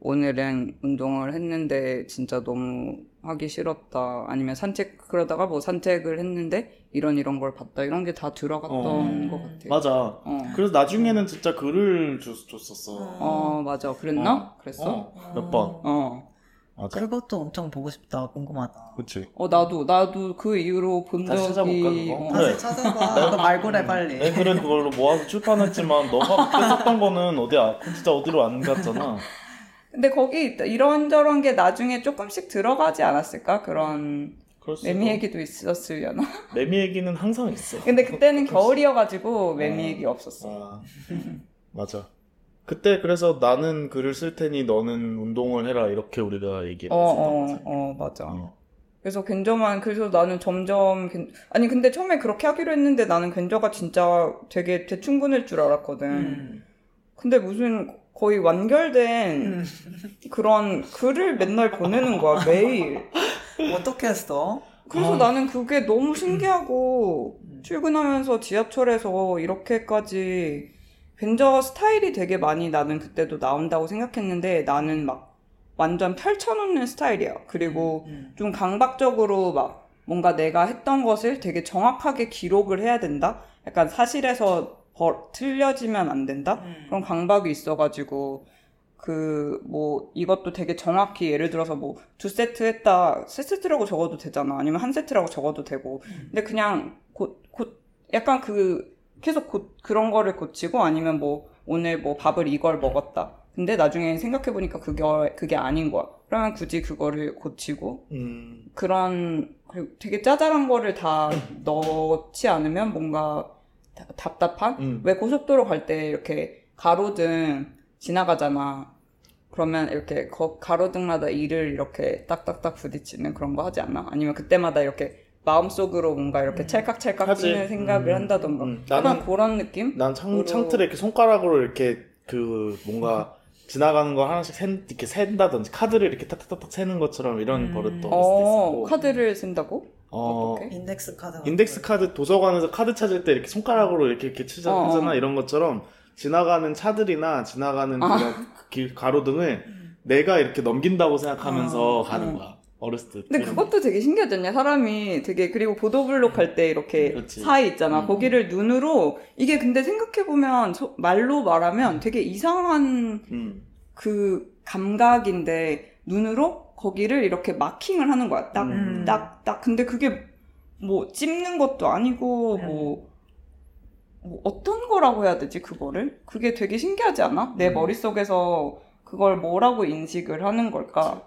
오늘은 운동을 했는데 진짜 너무 하기 싫었다 아니면 산책 그러다가 뭐 산책을 했는데 이런 이런 걸 봤다 이런 게 다 들어갔던 어. 것 같아. 맞아. 어. 그래서 나중에는 진짜 글을 줬, 줬었어. 어 맞아 그랬나? 어. 그랬어? 어, 몇 번. 어. 맞아. 그것도 엄청 보고 싶다. 궁금하다. 그치. 어 나도 나도 그 이후로 본 다시 적이 찾아볼까, 그거? 어. 그래. 다시 찾아봐. 너 말고래 빨리. 내 글은 그걸로 모아서 출판했지만 너가 그때 썼던 거는 어디 아, 진짜 어디로 안 갔잖아. 근데 거기 이런저런 게 나중에 조금씩 들어가지 않았을까? 그런 매미. 얘기도 있었으려나? 매미 얘기는 항상 있어. 근데 그때는 수- 겨울이어가지고 매미 어. 얘기 없었어. 아, 맞아. 그때 그래서 나는 글을 쓸 테니 너는 운동을 해라 이렇게 우리가 얘기를 어, 했었던 어. 어, 맞아. 어. 그래서 견저만 그래서 나는 점점 견- 아니 근데 처음에 그렇게 하기로 했는데 나는 견저가 진짜 되게 대충 보낼 줄 알았거든. 음. 근데 무슨 거의 완결된 음. 그런 글을 맨날 보내는 거야 매일. 어떻게 했어? 그래서 아. 나는 그게 너무 신기하고 음. 출근하면서 지하철에서 이렇게까지 견저 스타일이 되게 많이 나는 그때도 나온다고 생각했는데 나는 막 완전 펼쳐놓는 스타일이야. 그리고 음. 좀 강박적으로 막 뭔가 내가 했던 것을 되게 정확하게 기록을 해야 된다? 약간 사실에서 벌, 틀려지면 안 된다? 음. 그런 강박이 있어가지고 그 뭐 이것도 되게 정확히 예를 들어서 뭐 두 세트 했다 세 세트라고 적어도 되잖아. 아니면 한 세트라고 적어도 되고. 근데 그냥 곧 곧 약간 그 계속 고, 그런 거를 고치고 아니면 뭐 오늘 뭐 밥을 이걸 먹었다. 근데 나중에 생각해 보니까 그게 그게 아닌 거야. 그러면 굳이 그거를 고치고 음, 그런 그리고 되게 짜잘한 거를 다 넣지 않으면 뭔가 다- 답답한? 음. 왜 고속도로 갈 때 이렇게 가로등 지나가잖아. 그러면 이렇게 거- 가로등마다 이를 이렇게 딱딱딱 부딪히는 그런 거 하지 않나? 아니면 그때마다 이렇게 마음속으로 뭔가 이렇게 찰칵찰칵 하지. 뛰는 생각을 음. 한다던가. 음. 약간 나는- 그런 느낌? 난 창, 창틀에 이렇게 손가락으로 이렇게 그 뭔가 지나가는 거 하나씩 센, 이렇게 센다든지 카드를 이렇게 탁탁탁탁 세는 것처럼 이런 음. 버릇도 어. 카드를 쓴다고? 어? 인덱스 카드. 인덱스 카드 도서관에서 카드 찾을 때 이렇게 손가락으로 이렇게 이렇게 치자 어, 하잖아 어. 이런 것처럼 지나가는 차들이나 지나가는 아. 그런 길 가로등을 내가 이렇게 넘긴다고 생각하면서 어, 가는 어. 거야 어렸을 때. 근데 그것도 되게 신기하지 않냐? 사람이 되게, 그리고 보도블록 할 때 이렇게 그렇지. 사이 있잖아. 음. 거기를 눈으로, 이게 근데 생각해보면, 소- 말로 말하면 되게 이상한 음. 그 감각인데, 눈으로 거기를 이렇게 마킹을 하는 거야. 딱, 음. 딱, 딱. 근데 그게 뭐 찝는 것도 아니고, 뭐, 뭐 어떤 거라고 해야 되지, 그거를? 그게 되게 신기하지 않아? 내 음. 머릿속에서 그걸 뭐라고 인식을 하는 걸까?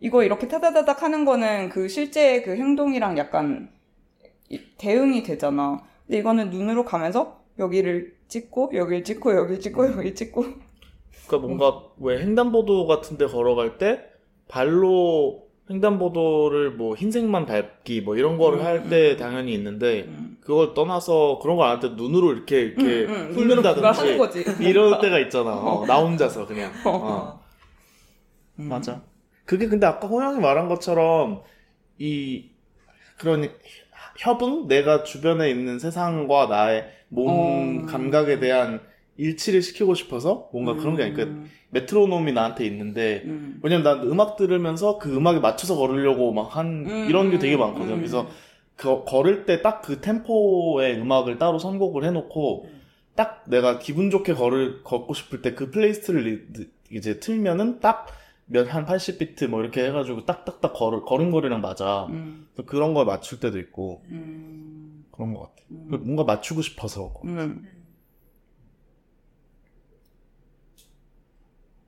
이거 이렇게 타다다닥 하는 거는 그 실제 그 행동이랑 약간 이- 대응이 되잖아. 근데 이거는 눈으로 가면서 여기를 찍고 여기를 찍고 여기를 찍고 여기를 찍고 그러니까 뭔가 왜 횡단보도 같은데 걸어갈 때 발로 횡단보도를 뭐 흰색만 밟기 뭐 이런 거를 음, 할때 당연히 있는데 음. 그걸 떠나서 그런 거안할 때 눈으로 이렇게 이렇게 훑는다든지. 이럴 때가 있잖아. 어, 나 혼자서 그냥. 어. 어. 음. 맞아. 그게 근데 아까 호영이 말한 것처럼 이 그런 협응 내가 주변에 있는 세상과 나의 몸 어. 감각에 대한 일치를 시키고 싶어서 뭔가 그런 게 아니까 음. 메트로놈이 나한테 있는데 음. 왜냐면 난 음악 들으면서 그 음악에 맞춰서 걸으려고 막한 음, 이런 게 되게 음, 많거든. 음. 그래서 그 걸을 때 딱 그 템포의 음악을 따로 선곡을 해놓고 딱 내가 기분 좋게 걸을 걷고 싶을 때 그 playlist를 리- 이제 틀면은 딱 몇한 80비트 뭐 이렇게 해가지고 딱딱딱 걸 걸음걸이랑 맞아. 음. 그래서 그런 걸 맞출 때도 있고 음. 그런 것 같아. 음. 뭔가 맞추고 싶어서. 음.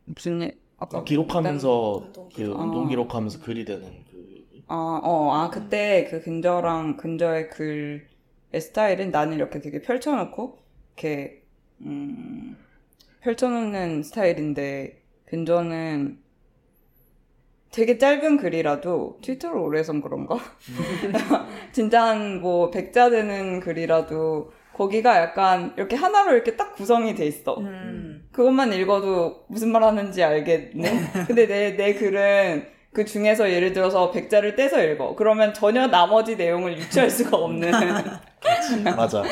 무슨 일? 아까 기록하면서 운동 그. 운동 아. 기록하면서 글이 되는 그 아, 어, 아, 그때 그 근저랑 근저의 글의 스타일은 나는 이렇게 되게 펼쳐놓고, 이렇게, 음, 펼쳐놓는 스타일인데, 근저는 되게 짧은 글이라도, 트위터를 오래 해서 그런가? 진짜 한 뭐, 백자 되는 글이라도, 거기가 약간 이렇게 하나로 이렇게 딱 구성이 돼 있어. 음. 그것만 읽어도 무슨 말 하는지 알겠네. 근데 내, 내 글은 그 중에서 예를 들어서 백자를 떼서 읽어. 그러면 전혀 나머지 내용을 유추할 수가 없는. 맞아.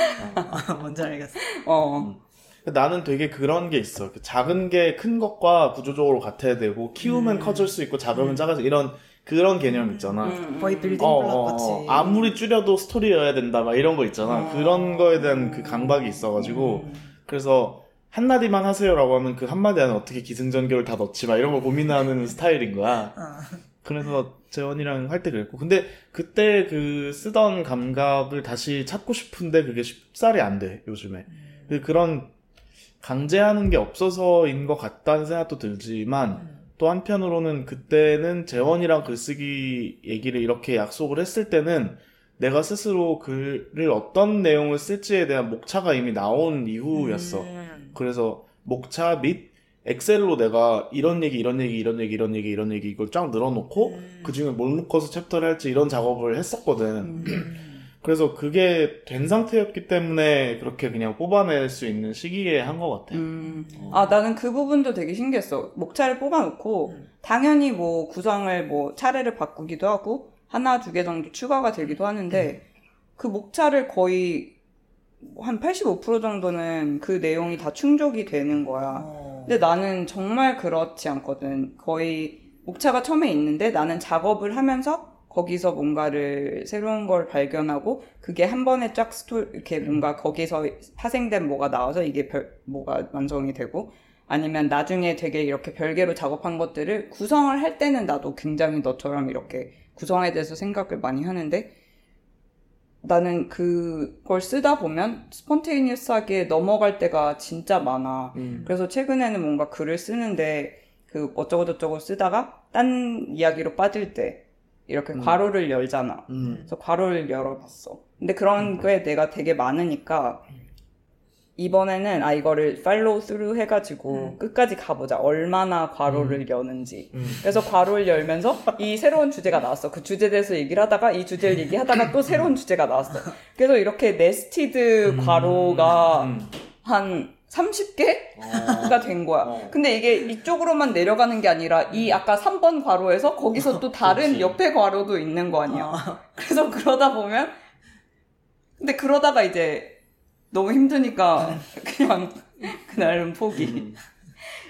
뭔지 알겠어. 어. 나는 되게 그런 게 있어. 그 작은 게 큰 것과 구조적으로 같아야 되고 키우면 음. 커질 수 있고 작으면 작아져 이런 그런 개념 있잖아. 음, 거의 음. 빌딩 어, 블록 어, 같이. 어. 아무리 줄여도 스토리여야 된다 막 이런 거 있잖아. 어. 그런 거에 대한 그 강박이 있어가지고 음. 그래서 한마디만 하세요라고 하면 그 한마디 안에 어떻게 기승전결을 다 넣지 막 이런 걸 고민하는 스타일인 거야. 어. 그래서 재원이랑 할 때 그랬고 근데 그때 그 쓰던 감각을 다시 찾고 싶은데 그게 쉽사리 안 돼 요즘에 그 그런 강제하는 게 없어서인 것 같다는 생각도 들지만 음. 또 한편으로는 그때는 재원이랑 글쓰기 얘기를 이렇게 약속을 했을 때는 내가 스스로 글을 어떤 내용을 쓸지에 대한 목차가 이미 나온 이후였어 음. 그래서 목차 및 엑셀로 내가 이런 얘기 이런 얘기 이런 얘기 이런 얘기 이런 얘기 이걸 쫙 늘어놓고 음. 그 중에 뭘 묶어서 챕터를 할지 이런 작업을 했었거든. 음. 그래서 그게 된 상태였기 때문에 그렇게 그냥 뽑아낼 수 있는 시기에 한 것 같아. 음. 아, 나는 그 부분도 되게 신기했어. 목차를 뽑아놓고, 음. 당연히 뭐 구성을 뭐 차례를 바꾸기도 하고, 하나, 두 개 정도 추가가 되기도 하는데, 그 목차를 거의 한 85% 정도는 그 내용이 다 충족이 되는 거야. 어. 근데 나는 정말 그렇지 않거든. 거의 목차가 처음에 있는데 나는 작업을 하면서 거기서 뭔가를 새로운 걸 발견하고 그게 한 번에 쫙 스토 이렇게 뭔가 거기서 파생된 뭐가 나와서 이게 별 뭐가 완성이 되고 아니면 나중에 되게 이렇게 별개로 작업한 것들을 구성을 할 때는 나도 굉장히 너처럼 이렇게 구성에 대해서 생각을 많이 하는데 나는 그걸 쓰다 보면 spontaneous하게 넘어갈 때가 진짜 많아. 음. 그래서 최근에는 뭔가 글을 쓰는데 그 어쩌고저쩌고 쓰다가 딴 이야기로 빠질 때 이렇게 음. 괄호를 열잖아. 음. 그래서 괄호를 열어봤어. 근데 그런 게 내가 되게 많으니까 이번에는 아 이거를 follow through 해가지고 음. 끝까지 가보자. 얼마나 괄호를 여는지. 음. 그래서 괄호를 열면서 이 새로운 주제가 나왔어. 그 주제에 대해서 얘기를 하다가 이 주제를 얘기하다가 또 새로운 주제가 나왔어. 그래서 이렇게 네스티드 괄호가 음. 한 30개가 어. 된 거야. 어. 근데 이게 이쪽으로만 내려가는 게 아니라 이 아까 3번 괄호에서 거기서 또 다른. 옆에 괄호도 있는 거 아니야. 어. 그래서 그러다 보면 근데 그러다가 이제 너무 힘드니까 그냥 그날은 포기. 음.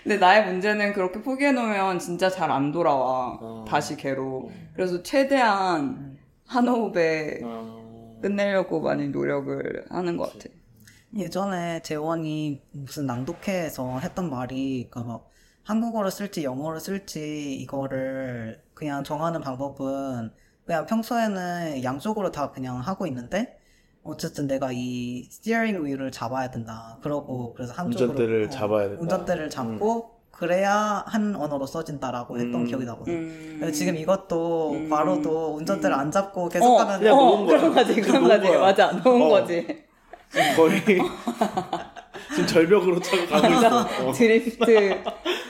근데 나의 문제는 그렇게 포기해 놓으면 진짜 잘 안 돌아와. 어. 다시 개로. 그래서 최대한 한 호흡에 어. 끝내려고 많이 노력을 하는 것 같아. 예전에 재원이 무슨 낭독회에서 했던 말이 그러니까 막 한국어를 쓸지 영어를 쓸지 이거를 그냥 정하는 방법은 그냥 평소에는 양쪽으로 다 그냥 하고 있는데 어쨌든 내가 이 steering wheel을 잡아야 된다. 그러고 그래서 한쪽으로 운전대를 어, 잡아야 된다. 운전대를 잡고 그래야 한 언어로 써진다라고 했던 음. 기억이 나거든. 음. 지금 이것도 음. 괄호도 운전대를 안 잡고 계속 어, 가면 그냥 어, 놓은 거야. 그런 거지, 그런 거지. 맞아, 놓은 어. 거지. 지금 거의 지금 절벽으로 차고 가고 있어. 어. 드리프트.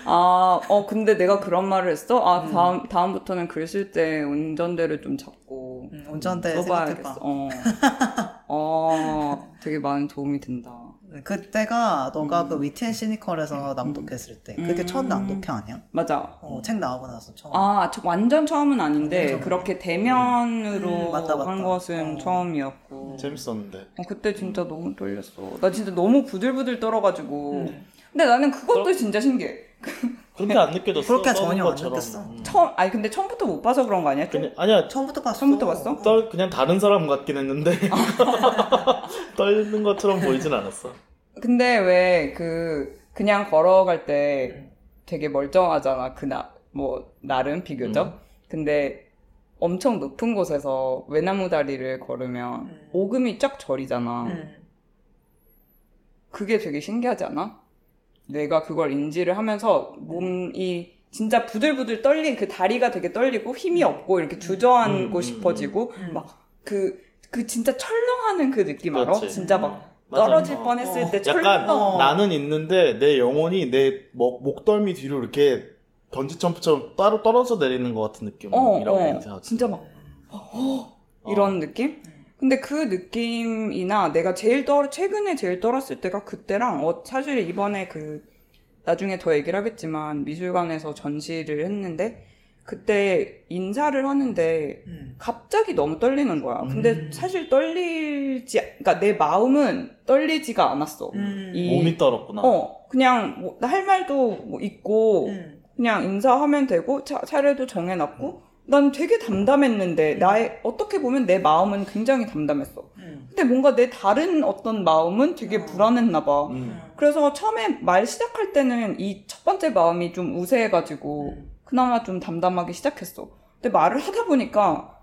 아, 어, 근데 내가 그런 말을 했어? 아, 음. 다음, 다음부터는 글 쓸 때 운전대를 좀 잡고 음, 운전대 써봐야겠어. 어. 어, 되게 많은 도움이 된다. 그때가 너가 그 위트앤 시니컬에서 낭독했을 때 그게 음. 첫 낭독회 아니야? 맞아. 어, 책 나오고 나서 처음. 아, 저 완전 처음은 아닌데, 완전. 그렇게 대면으로 음, 맞다, 맞다. 한 것은 어. 처음이었고. 재밌었는데. 어, 그때 진짜 너무 떨렸어. 나 진짜 너무 부들부들 떨어가지고. 음. 근데 나는 그것도 진짜 신기해. 그렇게 안 느껴졌어. 그렇게 전혀 안 것처럼. 느꼈어. 음. 처음, 아니, 근데 처음부터 못 봐서 그런 거 아니야? 좀 그냥 아니야. 처음부터 봤어. 처음부터 봤어? 떨 그냥 다른 사람 같긴 했는데 떨는 것처럼 보이진 않았어. 근데 왜 그 그냥 걸어갈 때 되게 멀쩡하잖아. 그나 뭐 나름 비교적. 음. 근데 엄청 높은 곳에서 외나무 다리를 걸으면 음. 오금이 쫙 저리잖아. 음. 그게 되게 신기하지 않아? 내가 그걸 인지를 하면서 몸이 진짜 부들부들 떨린 그 다리가 되게 떨리고 힘이 없고 이렇게 주저앉고 음, 음, 싶어지고 음. 막그그 진짜 철렁하는 그 느낌 알아? 그렇지. 진짜 막 맞아. 떨어질 어, 뻔했을 어. 때 약간 철렁. 어. 나는 있는데 내 영혼이 내 목, 목덜미 뒤로 이렇게 번지 점프처럼 따로 떨어져 내리는 것 같은 느낌이라고 어, 어. 생각하지. 진짜 막 이런 느낌? 근데 그 느낌이나 내가 제일 떨 최근에 제일 떨었을 때가 그때랑 어, 사실 이번에 그 나중에 더 얘기를 하겠지만 미술관에서 전시를 했는데 그때 인사를 하는데 음. 갑자기 너무 떨리는 거야. 근데 음. 사실 떨리지 그러니까 내 마음은 떨리지가 않았어. 음. 이- 몸이 떨었구나. 어 그냥 뭐 할 말도 뭐 있고 음. 그냥 인사하면 되고 차, 차례도 정해놨고 난 되게 담담했는데 나의 어떻게 보면 내 마음은 굉장히 담담했어. 음. 근데 뭔가 내 다른 어떤 마음은 되게 어. 불안했나 봐. 음. 그래서 처음에 말 시작할 때는 이 첫 번째 마음이 좀 우세해가지고 음. 그나마 좀 담담하게 시작했어. 근데 말을 하다 보니까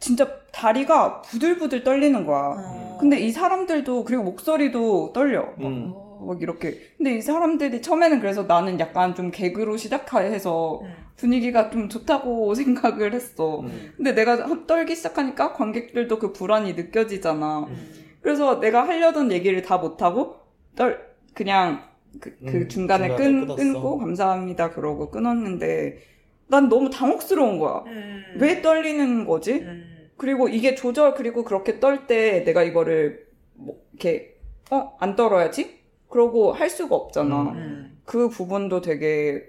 진짜 다리가 부들부들 떨리는 거야. 어. 근데 이 사람들도 그리고 목소리도 떨려. 막, 음. 어, 막 이렇게. 근데 이 사람들이 처음에는 그래서 나는 약간 좀 개그로 시작해서 음. 분위기가 좀 좋다고 생각을 했어. 음. 근데 내가 떨기 시작하니까 관객들도 그 불안이 느껴지잖아. 음. 그래서 내가 하려던 얘기를 다 못하고 떨 그냥 그, 그 음, 중간에, 중간에 끈, 끊었어. 끊고 감사합니다 그러고 끊었는데 난 너무 당혹스러운 거야. 음. 왜 떨리는 거지? 음. 그리고 이게 조절 그리고 그렇게 떨 때 내가 이거를 뭐 이렇게 어 안 떨어야지 그러고 할 수가 없잖아 음. 음. 그 부분도 되게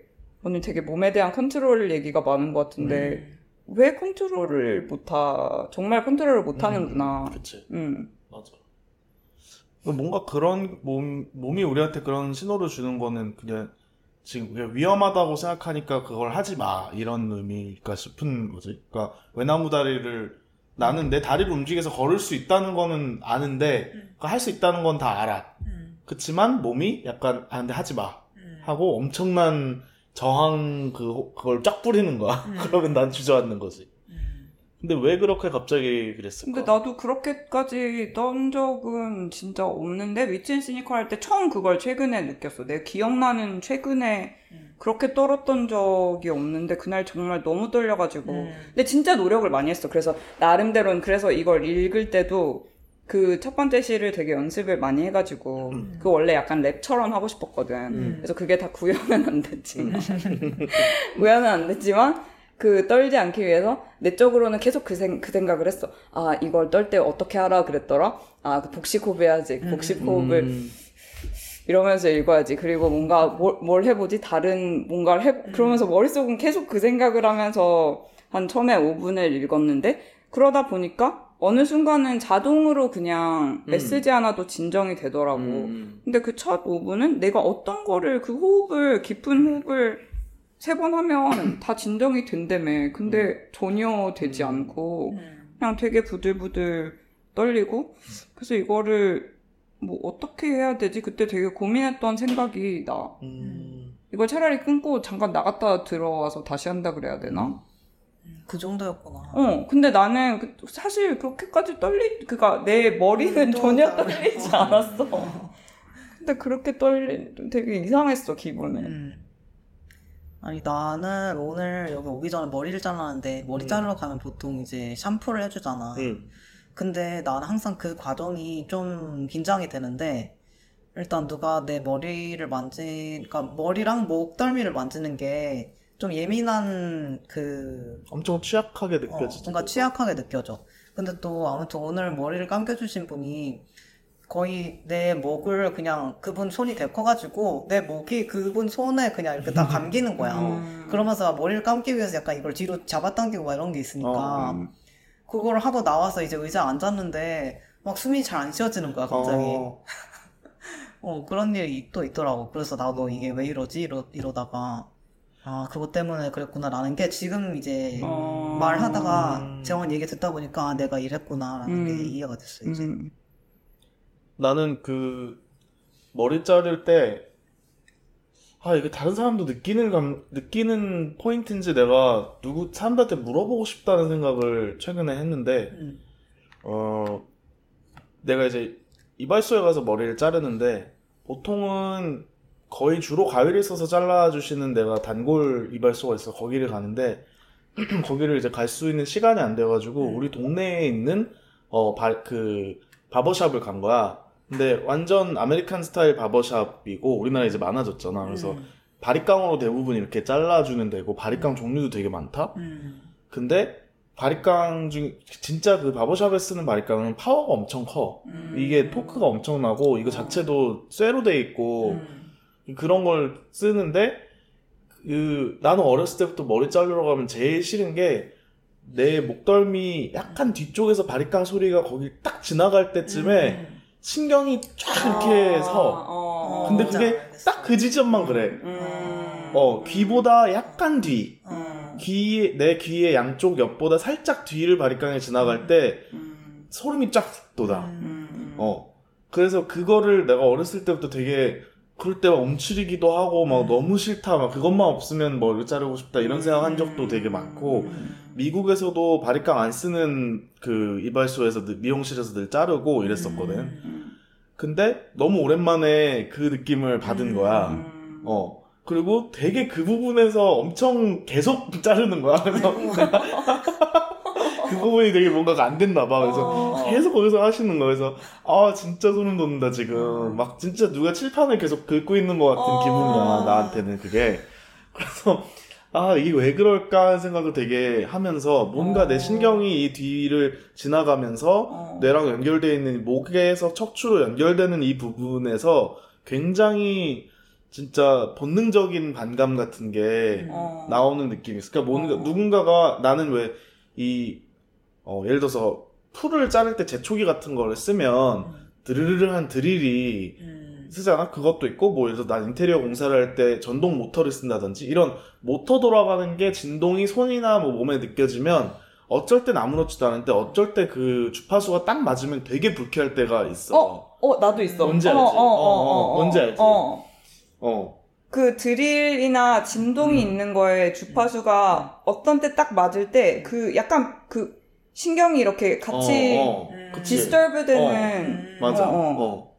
오늘 되게 몸에 대한 컨트롤 얘기가 많은 것 같은데 음. 왜 컨트롤을 못하 정말 컨트롤을 못하는구나 그치. 음 맞아. 뭔가 그런 몸, 몸이 우리한테 그런 신호를 주는 거는 그냥 지금 그냥 위험하다고 생각하니까 그걸 하지 마. 이런 의미일까 싶은 거지. 그러니까 외나무 다리를 나는 내 다리를 움직여서 걸을 수 있다는 거는 아는데 음. 할수 있다는 건 다 알아. 음. 그치만 몸이 약간 아 근데 하지 마 음. 하고 엄청난 저항 그 그걸 쫙 뿌리는 거야. 음. 그러면 난 주저앉는 거지. 음. 근데 왜 그렇게 갑자기 그랬을까? 근데 나도 그렇게까지 떤 적은 진짜 없는데 위치앤 시니컬 할 때 처음 그걸 최근에 느꼈어. 내 기억나는 최근에 음. 그렇게 떨었던 적이 없는데 그날 정말 너무 떨려가지고 음. 근데 진짜 노력을 많이 했어. 그래서 나름대로는 그래서 이걸 읽을 때도 그 첫 번째 시를 되게 연습을 많이 해가지고 음. 그 원래 약간 랩처럼 하고 싶었거든. 음. 그래서 그게 다 구현은 안 됐지. 구현은 안 됐지만 그 떨지 않기 위해서 내적으로는 계속 그, 생, 그 생각을 했어. 아 이걸 떨 때 어떻게 하라 그랬더라. 아 그 복식호흡 해야지. 음. 복식호흡을 음. 이러면서 읽어야지. 그리고 뭔가 뭘, 뭘 해보지? 다른 뭔가를 해, 그러면서 머릿속은 계속 그 생각을 하면서 한 처음에 5분을 읽었는데, 그러다 보니까 어느 순간은 자동으로 그냥 음. 메시지 하나도 진정이 되더라고. 음. 근데 그 첫 5분은 내가 어떤 거를, 그 호흡을, 깊은 호흡을 세 번 하면 다 진정이 된다며. 근데 전혀 되지 음. 않고, 음. 그냥 되게 부들부들 떨리고 그래서 이거를 뭐 어떻게 해야 되지? 그때 되게 고민했던 생각이 나. 음. 이걸 차라리 끊고 잠깐 나갔다 들어와서 다시 한다 그래야 되나? 그 정도였구나. 어, 근데 나는 그- 사실 그렇게까지 떨리, 그니까 내 머리는 음, 또 전혀 떨리지 어. 않았어. 근데 그렇게 떨리, 되게 이상했어, 기분이. 음. 아니 나는 오늘 여기 오기 전에 머리를 잘랐는데 머리 음. 자르러 가면 보통 이제 샴푸를 해주잖아. 응. 근데 나는 항상 그 과정이 좀 긴장이 되는데 일단 누가 내 머리를 만지, 그러니까 머리랑 목덜미를 만지는 게 좀 예민한 그 엄청 취약하게 어, 느껴지죠. 뭔가 취약하게 느껴져. 근데 또 아무튼 오늘 머리를 감겨주신 분이 거의 내 목을 그냥 그분 손이 되게 커가지고 내 목이 그분 손에 그냥 이렇게 다 감기는 거야. 음. 그러면서 머리를 감기 위해서 약간 이걸 뒤로 잡아당기고 막 이런 게 있으니까 어, 음. 그걸 하고 나와서 이제 의자에 앉았는데 막 숨이 잘 안 쉬어지는 거야 갑자기. 어, 어, 그런 일이 또 있더라고. 그래서 나도 이게 왜 이러지? 이러, 이러다가, 아, 그것 때문에 그랬구나. 라는 게 지금 이제 어. 말하다가 음. 재원 얘기 듣다 보니까 아, 내가 이랬구나. 라는 게 음. 이해가 됐어, 이제. 음. 나는 그 머리 자를 때 아, 이게 다른 사람도 느끼는 감, 느끼는 포인트인지 내가 누구, 사람들한테 물어보고 싶다는 생각을 최근에 했는데, 음. 어, 내가 이제 이발소에 가서 머리를 자르는데, 보통은 거의 주로 가위를 써서 잘라주시는 내가 단골 이발소가 있어. 거기를 가는데, 거기를 이제 갈 수 있는 시간이 안 돼가지고, 음. 우리 동네에 있는, 어, 바, 그, 바버샵을 간 거야. 근데 완전 American style barbershop이고, 우리나라에 이제 많아졌잖아. 그래서 음. 바리깡으로 대부분 이렇게 잘라주는 데고, 바리깡 종류도 되게 많다? 음. 근데 바리깡 중 진짜 그 바버샵에 쓰는 바리깡은 파워가 엄청 커. 음. 이게 토크가 엄청나고 이거 자체도 쇠로 돼 있고 음. 그런 걸 쓰는데 그 나는 어렸을 때부터 머리 자르러 가면 제일 싫은 게 내 목덜미 약간 뒤쪽에서 바리깡 소리가 거기 딱 지나갈 때쯤에 음. 신경이 쫙 이렇게 서. 어. 근데 뭔지 그게. 딱 그 지점만 그래. 음. 어 귀보다 약간 뒤. 음. 귀, 내 귀의 양쪽 옆보다 살짝 뒤를 바리깡에 지나갈 때 음. 소름이 쫙 돋아. 음. 어. 그래서 그거를 내가 어렸을 때부터 되게 그럴 때 막 움츠리기도 하고 막 음. 너무 싫다. 막 그것만 없으면 머리 자르고 싶다. 이런 생각 한 적도 되게 많고 음. 미국에서도 바리깡 안 쓰는 그 이발소에서 늘- 미용실에서 늘 자르고 이랬었거든. 음. 근데 너무 오랜만에 그 느낌을 받은 거야. 음. 어. 그리고 되게 그 부분에서 엄청 계속 자르는 거야. 그래서 그 부분이 되게 뭔가가 안 됐나 봐. 그래서 어. 계속 거기서 하시는 거예요. 그래서 아 진짜 소름 돋는다 지금. 막 진짜 누가 칠판을 계속 긁고 있는 것 같은 어. 기분이야 나한테는 그게. 그래서 아 이게 왜 그럴까 하는 생각을 되게 하면서 뭔가 어. 내 신경이 이 뒤를 지나가면서 어. 뇌랑 연결되어 있는 목에서 척추로 연결되는 이 부분에서 굉장히 진짜 본능적인 반감 같은 게 어. 나오는 느낌이 있어. 그러니까 뭔가 어. 누군가가 나는 왜 이 어, 예를 들어서 풀을 자를 때 제초기 같은 거를 쓰면 드르르르한 드릴이 음. 쓰잖아. 그것도 있고 뭐 예를 들어 난 인테리어 공사를 할 때 전동 모터를 쓴다든지 이런 모터 돌아가는 게 진동이 손이나 뭐 몸에 느껴지면 어쩔 땐 아무렇지도 않은데 어쩔 때 그 주파수가 딱 맞으면 되게 불쾌할 때가 있어. 어, 어, 나도 있어. 뭔지 어, 알지? 어, 어, 어, 어, 뭔지 알지? 어. 어. 그 드릴이나 진동이 음. 있는 거에 주파수가 어떤 때 딱 맞을 때 그 약간 그 신경이 이렇게 같이 어, 어. 음. 그치. disturb 되는 음. 맞아. 어, 어. 어.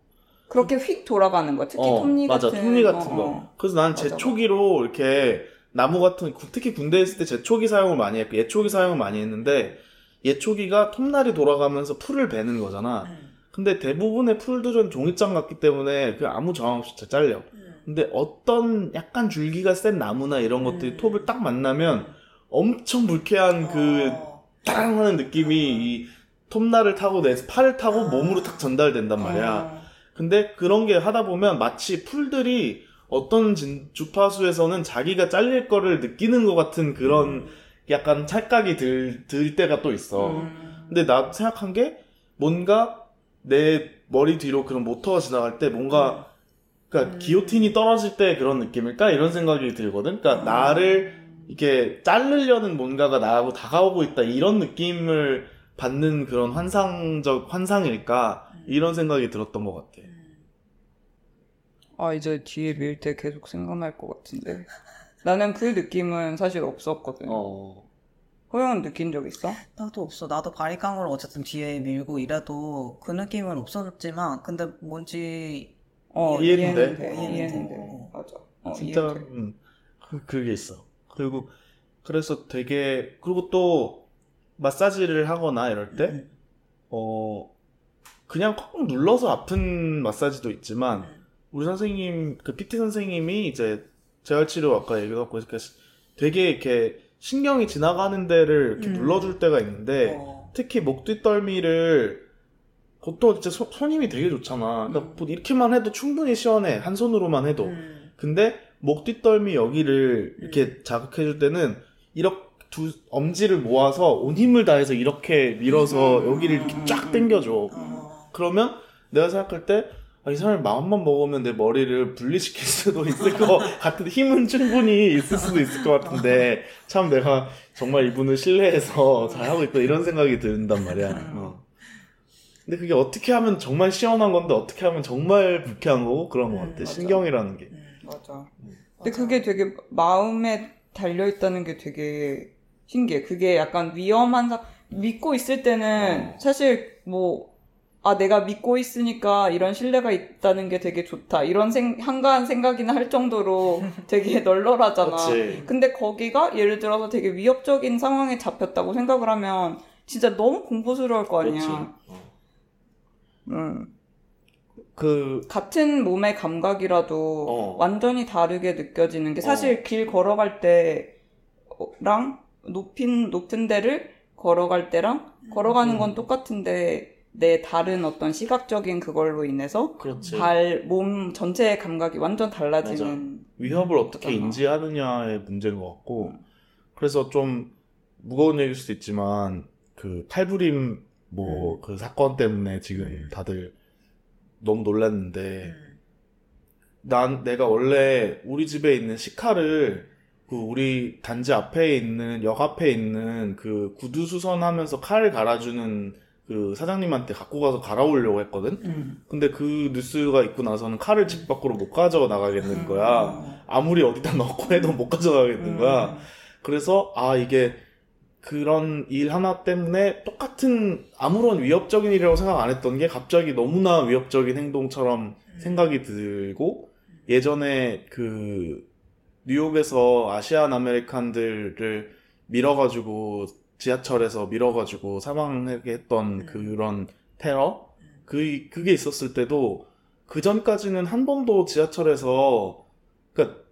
그렇게 휙 돌아가는 거. 특히 어, 톱니 맞아, 같은 톱니 같은 어, 거. 어. 그래서 나는 맞아, 제초기로 이렇게 나무 같은, 특히 군대에 있을 때 제초기 사용을 많이 했고, 예초기 사용을 많이 했는데, 예초기가 톱날이 돌아가면서 풀을 베는 거잖아. 음. 근데 대부분의 풀들은 종이장 같기 때문에 그 아무 저항 없이 잘 잘려. 음. 근데 어떤 약간 줄기가 센 나무나 이런 것들이 음. 톱을 딱 만나면 엄청 불쾌한 그 어. 땅 하는 느낌이 이 톱날을 타고 내 팔을 타고 아. 몸으로 딱 전달된단 말이야. 어. 근데 그런 게 하다 보면 마치 풀들이 어떤 진- 주파수에서는 자기가 잘릴 거를 느끼는 것 같은 그런 약간 찰각이 들, 들 때가 또 있어. 음. 근데 나 생각한 게 뭔가 내 머리 뒤로 그런 모터가 지나갈 때 뭔가 그러니까 음. 기오틴이 떨어질 때 그런 느낌일까 이런 생각이 들거든. 그러니까 나를 이렇게 자르려는 뭔가가 나하고 다가오고 있다 이런 느낌을 받는 그런 환상적 환상일까 이런 생각이 들었던 것 같아. 아, 이제 뒤에 밀 때 계속 생각날 것 같은데. 나는 그 느낌은 사실 없었거든. 어. 호영은 느낀 적 있어? 나도 없어. 나도 바리깡으로 어쨌든 뒤에 밀고 이래도 그 느낌은 없었지만, 근데 뭔지 어, 이해는 돼. 이해는 돼. 이해는 이해는 돼. 돼. 맞아. 어, 진짜. 음, 그- 그게 있어. 그리고 그래서 되게 그리고 또 마사지를 하거나 이럴 때 음. 어, 그냥 콕 눌러서 아픈 마사지도 있지만, 우리 선생님, 그 PT 선생님이 이제 재활치료 아까 얘기해갖고 이렇게 되게 이렇게 신경이 지나가는 데를 이렇게 음. 눌러줄 때가 있는데, 어. 특히 목 뒷덜미를 보통 진짜 손, 손님이 되게 좋잖아. 그러니까 음. 뭐 이렇게만 해도 충분히 시원해. 한 손으로만 해도. 음. 근데 목 뒷덜미 여기를 이렇게 자극해줄 때는 이렇게 두 엄지를 모아서 온 힘을 다해서 이렇게 밀어서 음. 여기를 이렇게 쫙 당겨줘. 어. 그러면 내가 생각할 때 아, 이 사람이 마음만 먹으면 내 머리를 분리시킬 수도 있을 것 같은데 힘은 충분히 있을 수도 있을 것 같은데 참 내가 정말 이분을 신뢰해서 잘하고 있다 이런 생각이 든단 말이야. 어. 근데 그게 어떻게 하면 정말 시원한 건데 어떻게 하면 정말 불쾌한 거고 그런 것 음, 같아. 맞아. 신경이라는 게. 음. 맞아. 근데 맞아. 그게 되게 마음에 달려 있다는 게 되게 신기해. 그게 약간 위험한 사 믿고 있을 때는 어. 사실 뭐 아, 내가 믿고 있으니까 이런 신뢰가 있다는 게 되게 좋다. 이런 생, 한가한 생각이나 할 정도로 되게 널널하잖아. 그렇지. 근데 거기가 예를 들어서 되게 위협적인 상황에 잡혔다고 생각을 하면 진짜 너무 공포스러울 거 아니야. 어. 음. 그 같은 몸의 감각이라도 어. 완전히 다르게 느껴지는 게 사실 길 걸어갈 때랑 높인 높은 데를 걸어갈 때랑 걸어가는 음. 건 똑같은데 내 다른 어떤 시각적인 그걸로 인해서 그렇지. 발, 몸 전체의 감각이 완전 달라지는 위협을 어떻게 그렇잖아. 인지하느냐의 문제인 것 같고 그래서 좀 무거운 얘기일 수도 있지만 그 칼부림 뭐그 사건 때문에 지금 다들 너무 놀랐는데 음. 난 내가 원래 우리 집에 있는 시카를 그 우리 단지 앞에 있는 역 앞에 있는 그 구두 수선하면서 칼 갈아주는 그 사장님한테 갖고 가서 갈아오려고 했거든. 음. 근데 그 뉴스가 있고 나서는 칼을 집 밖으로 못 가져가 나가겠는 거야. 어. 아무리 어디다 넣고 해도 못 가져가겠는 거야. 음. 그래서 아 이게 그런 일 하나 때문에 똑같은 아무런 위협적인 일이라고 생각 안 했던 게 갑자기 너무나 위협적인 행동처럼 생각이 들고 예전에 그 뉴욕에서 아시안 아메리칸들을 밀어가지고 지하철에서 밀어가지고 사망하게 했던 음. 그런 테러? 그 그게 있었을 때도 그 전까지는 한 번도 지하철에서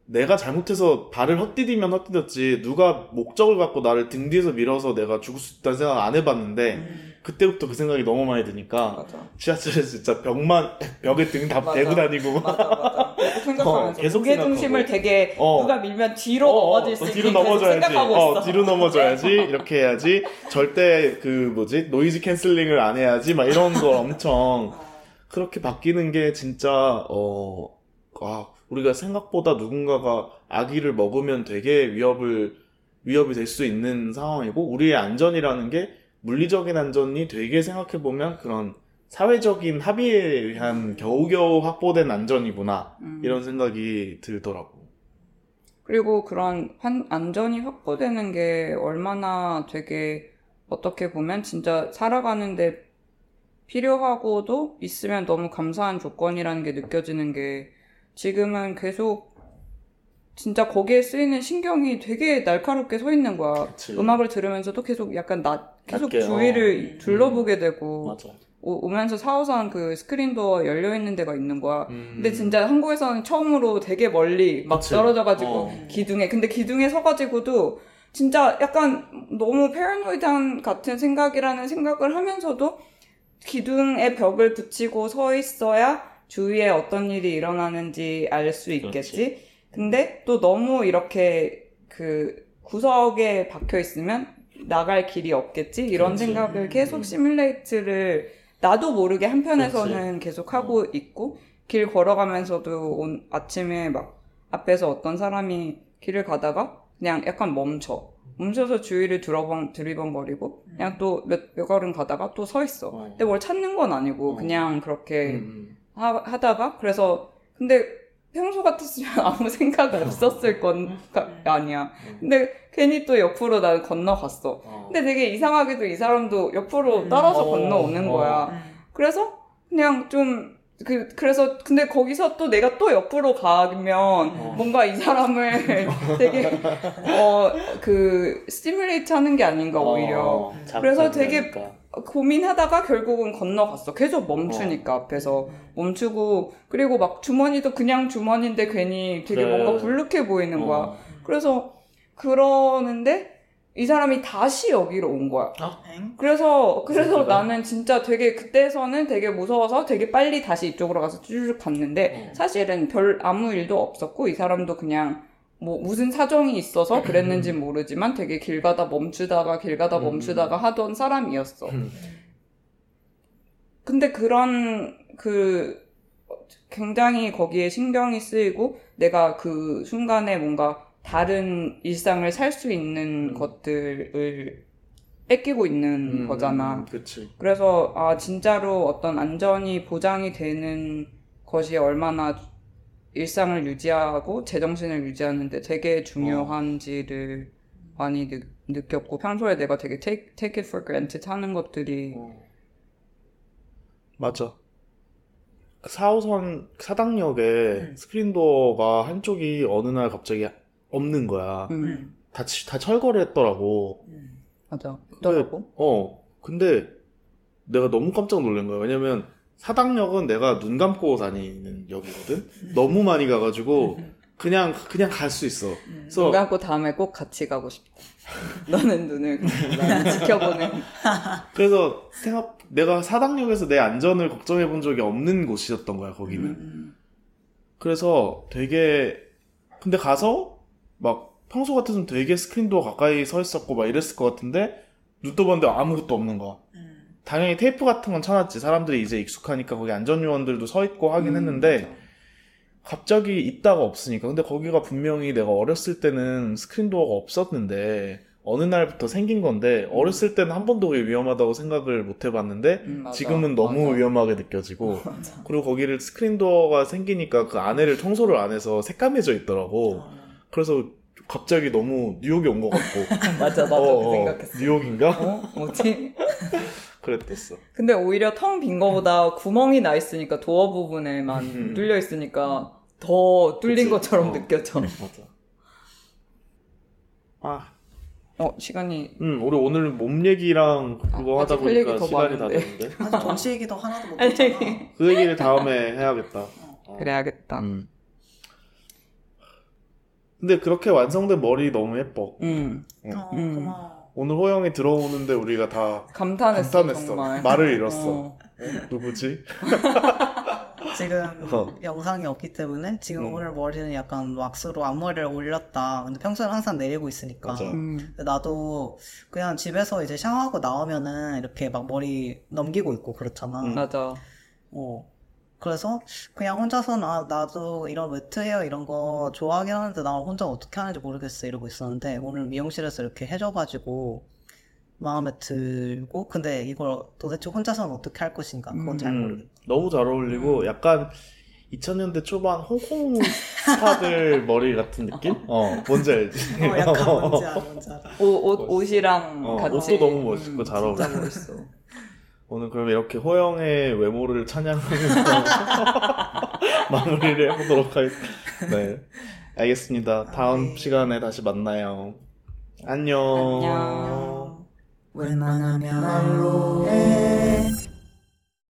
내가 잘못해서 발을 헛디디면 헛디뎠지 누가 목적을 갖고 나를 등 뒤에서 밀어서 내가 죽을 수 있다는 생각 안 해봤는데 음. 그때부터 그 생각이 너무 많이 드니까 맞아. 지하철에서 진짜 벽만 벽에 등 다 맞아. 대고 다니고 맞아, 맞아. 계속 생각하면서 어, 계속 무게. 중심을 되게 어. 누가 밀면 뒤로 어, 어, 넘어질 수 어, 있게 뒤로 넘어져야지. 생각하고 어, 있어. 뒤로 넘어져야지. 이렇게 해야지. 절대 그 뭐지 noise cancelling을 안 해야지. 막 이런 걸 엄청 그렇게 바뀌는 게 진짜 어, 아, 우리가 생각보다 누군가가 아기를 먹으면 되게 위협을 위협이 될 수 있는 상황이고 우리의 안전이라는 게 물리적인 안전이 되게 생각해 보면 그런 사회적인 합의에 의한 겨우겨우 확보된 안전이구나 음. 이런 생각이 들더라고. 그리고 그런 환- 안전이 확보되는 게 얼마나 되게 어떻게 보면 진짜 살아가는데 필요하고도 있으면 너무 감사한 조건이라는 게 느껴지는 게 지금은 계속 진짜 거기에 쓰이는 신경이 되게 날카롭게 서 있는 거야. 그치. 음악을 들으면서도 계속 약간 나 계속 낮게, 주위를 어. 둘러보게 되고 맞아. 오, 면서 4호선 그 스크린도어 열려 있는 데가 있는 거야. 음. 근데 진짜 한국에서는 처음으로 되게 멀리 막 그치. 떨어져가지고 어. 기둥에 근데 기둥에 서가지고도 진짜 약간 너무 패러노이드한 같은 생각이라는 생각을 하면서도 기둥에 벽을 붙이고 서 있어야 주위에 어떤 일이 일어나는지 알 수 있겠지. 근데 또 너무 이렇게 그 구석에 박혀 있으면 나갈 길이 없겠지 이런 그렇지. 생각을 계속 음. 시뮬레이트를 나도 모르게 한편에서는 계속 하고 있고 길 걸어가면서도 온 아침에 막 앞에서 어떤 사람이 길을 가다가 그냥 약간 멈춰 멈춰서 주위를 들어벙 들이벙거리고 그냥 또몇몇 걸음 가다가 또 서 있어. 어. 근데 뭘 찾는 건 아니고 어. 그냥 그렇게 음. 하, 하다가 그래서 근데 평소 같았으면 아무 생각 없었을 건 가- 아니야. 근데 괜히 또 옆으로 난 건너갔어. 어. 근데 되게 이상하게도 이 사람도 옆으로 음. 따라서 어, 건너오는 어. 거야. 음. 그래서 그냥 좀 그, 그래서, 근데 거기서 또 내가 또 옆으로 가면 뭔가 이 사람을 되게, 어, 그, 스티뮬레이트 하는 게 아닌가, 오히려. 어, 그래서 되게 자극적이니까. 고민하다가 결국은 건너갔어. 계속 멈추니까 앞에서 멈추고 그리고 막 주머니도 그냥 주머니인데 괜히 되게 그래. 뭔가 불룩해 보이는 거야. 어. 그래서 그러는데 이 사람이 다시 여기로 온 거야. 엥? 그래서 그래서 새끼가. 나는 진짜 되게 그때서는 되게 무서워서 되게 빨리 다시 이쪽으로 가서 쭈르륵 갔는데 어. 사실은 별 아무 일도 없었고 이 사람도 그냥 뭐 무슨 사정이 있어서 그랬는지 모르지만 되게 길 가다 멈추다가 길 가다 음. 멈추다가 하던 사람이었어. 음. 근데 그런 그 굉장히 거기에 신경이 쓰이고 내가 그 순간에 뭔가 다른 일상을 살 수 있는 음. 것들을 뺏기고 있는 음, 거잖아. 그치. 그래서 아 진짜로 어떤 안전이 보장이 되는 것이 얼마나 일상을 유지하고 제정신을 유지하는데 되게 중요한지를 많이 느, 느꼈고 평소에 내가 되게 take, take it for granted 하는 것들이 어. 맞아. 4호선 사당역에 음. 스크린도어가 한쪽이 어느 날 갑자기 없는 거야. 음, 다, 치- 다 철거를 했더라고. 음. 맞아 있더라고 어, 근데 내가 너무 깜짝 놀란 거야. 왜냐면 사당역은 내가 눈 감고 다니는 역이거든? 너무 많이 가가지고 그냥, 그냥 갈 수 있어. 음. 그래서 눈 감고 다음에 꼭 같이 가고 싶다 너는 눈을 나는 지켜보는 그래서 생각 내가 사당역에서 내 안전을 걱정해 본 적이 없는 곳이었던 거야 거기는 음, 그래서 되게 근데 가서 막 평소 같았으면 되게 스크린도어 가까이 서 있었고 막 이랬을 것 같은데 눈 떠봤는데 아무것도 없는 거야 음. 당연히 테이프 같은 건 쳐놨지 사람들이 이제 익숙하니까 거기 안전요원들도 서 있고 하긴 음, 했는데 갑자기 있다가 없으니까 근데 거기가 분명히 내가 어렸을 때는 스크린 도어가 없었는데 어느 날부터 생긴 건데 어렸을 때는 한 번도 그게 위험하다고 생각을 못 해봤는데 음, 맞아. 지금은 너무 맞아. 위험하게 느껴지고 맞아. 그리고 거기를 스크린 도어가 생기니까 그 안에를 청소를 안 해서 새까매져 있더라고 어. 그래서 갑자기 너무 뉴욕에 온것 같고 맞아 나도 어, 그 어, 생각했어 뉴욕인가? 어? 뭐지? 그랬댔어 근데 오히려 텅 빈 거보다 구멍이 나 있으니까 도어 부분에만 음. 뚫려 있으니까 더 뚫린 그치. 것처럼 어. 느껴져. 맞아 아 어 시간이 음, 우리 오늘 몸 얘기랑 그거 아, 하다 보니까 더 시간이 다 많은데. 됐는데. 아직 정치 얘기도 하나도 못 했잖아. 그 얘기를 다음에 해야겠다. 어. 그래야겠다. 음. 근데 그렇게 완성된 머리 너무 예뻐. 음 어, 음. 고마워. 오늘 호영이 들어오는데 우리가 다 감탄했어, 감탄했어. 정말. 말을 잃었어. 어. 누구지? 지금 어. 영상이 없기 때문에 지금 음. 오늘 머리는 약간 왁스로 앞머리를 올렸다. 근데 평소에는 항상 내리고 있으니까. 음. 나도 그냥 집에서 이제 샤워하고 나오면은 이렇게 막 머리 넘기고 있고 그렇잖아. 음. 맞아. 어. 그래서 그냥 혼자서는 아, 나도 이런 wet hair 이런 거 좋아하긴 하는데 나 혼자 어떻게 하는지 모르겠어 이러고 있었는데 오늘 미용실에서 이렇게 해줘가지고 마음에 들고 근데 이걸 도대체 혼자서는 어떻게 할 것인가 그건 잘 음, 모르겠어. 너무 잘 어울리고 약간 2000년대 초반 홍콩 스타들 머리 같은 느낌? 어, 뭔지 알지? 어, 약간 뭔지 알아, 뭔지 알아. 옷, 옷, 옷이랑 어, 같이. 옷도 너무 멋있고 잘 진짜 어울려. 멋있어. 오늘 그럼 이렇게 호영의 외모를 찬양하면서 마무리를 해보도록 하겠습니다. 네. 알겠습니다. 다음 네. 시간에 다시 만나요. 안녕. 안녕.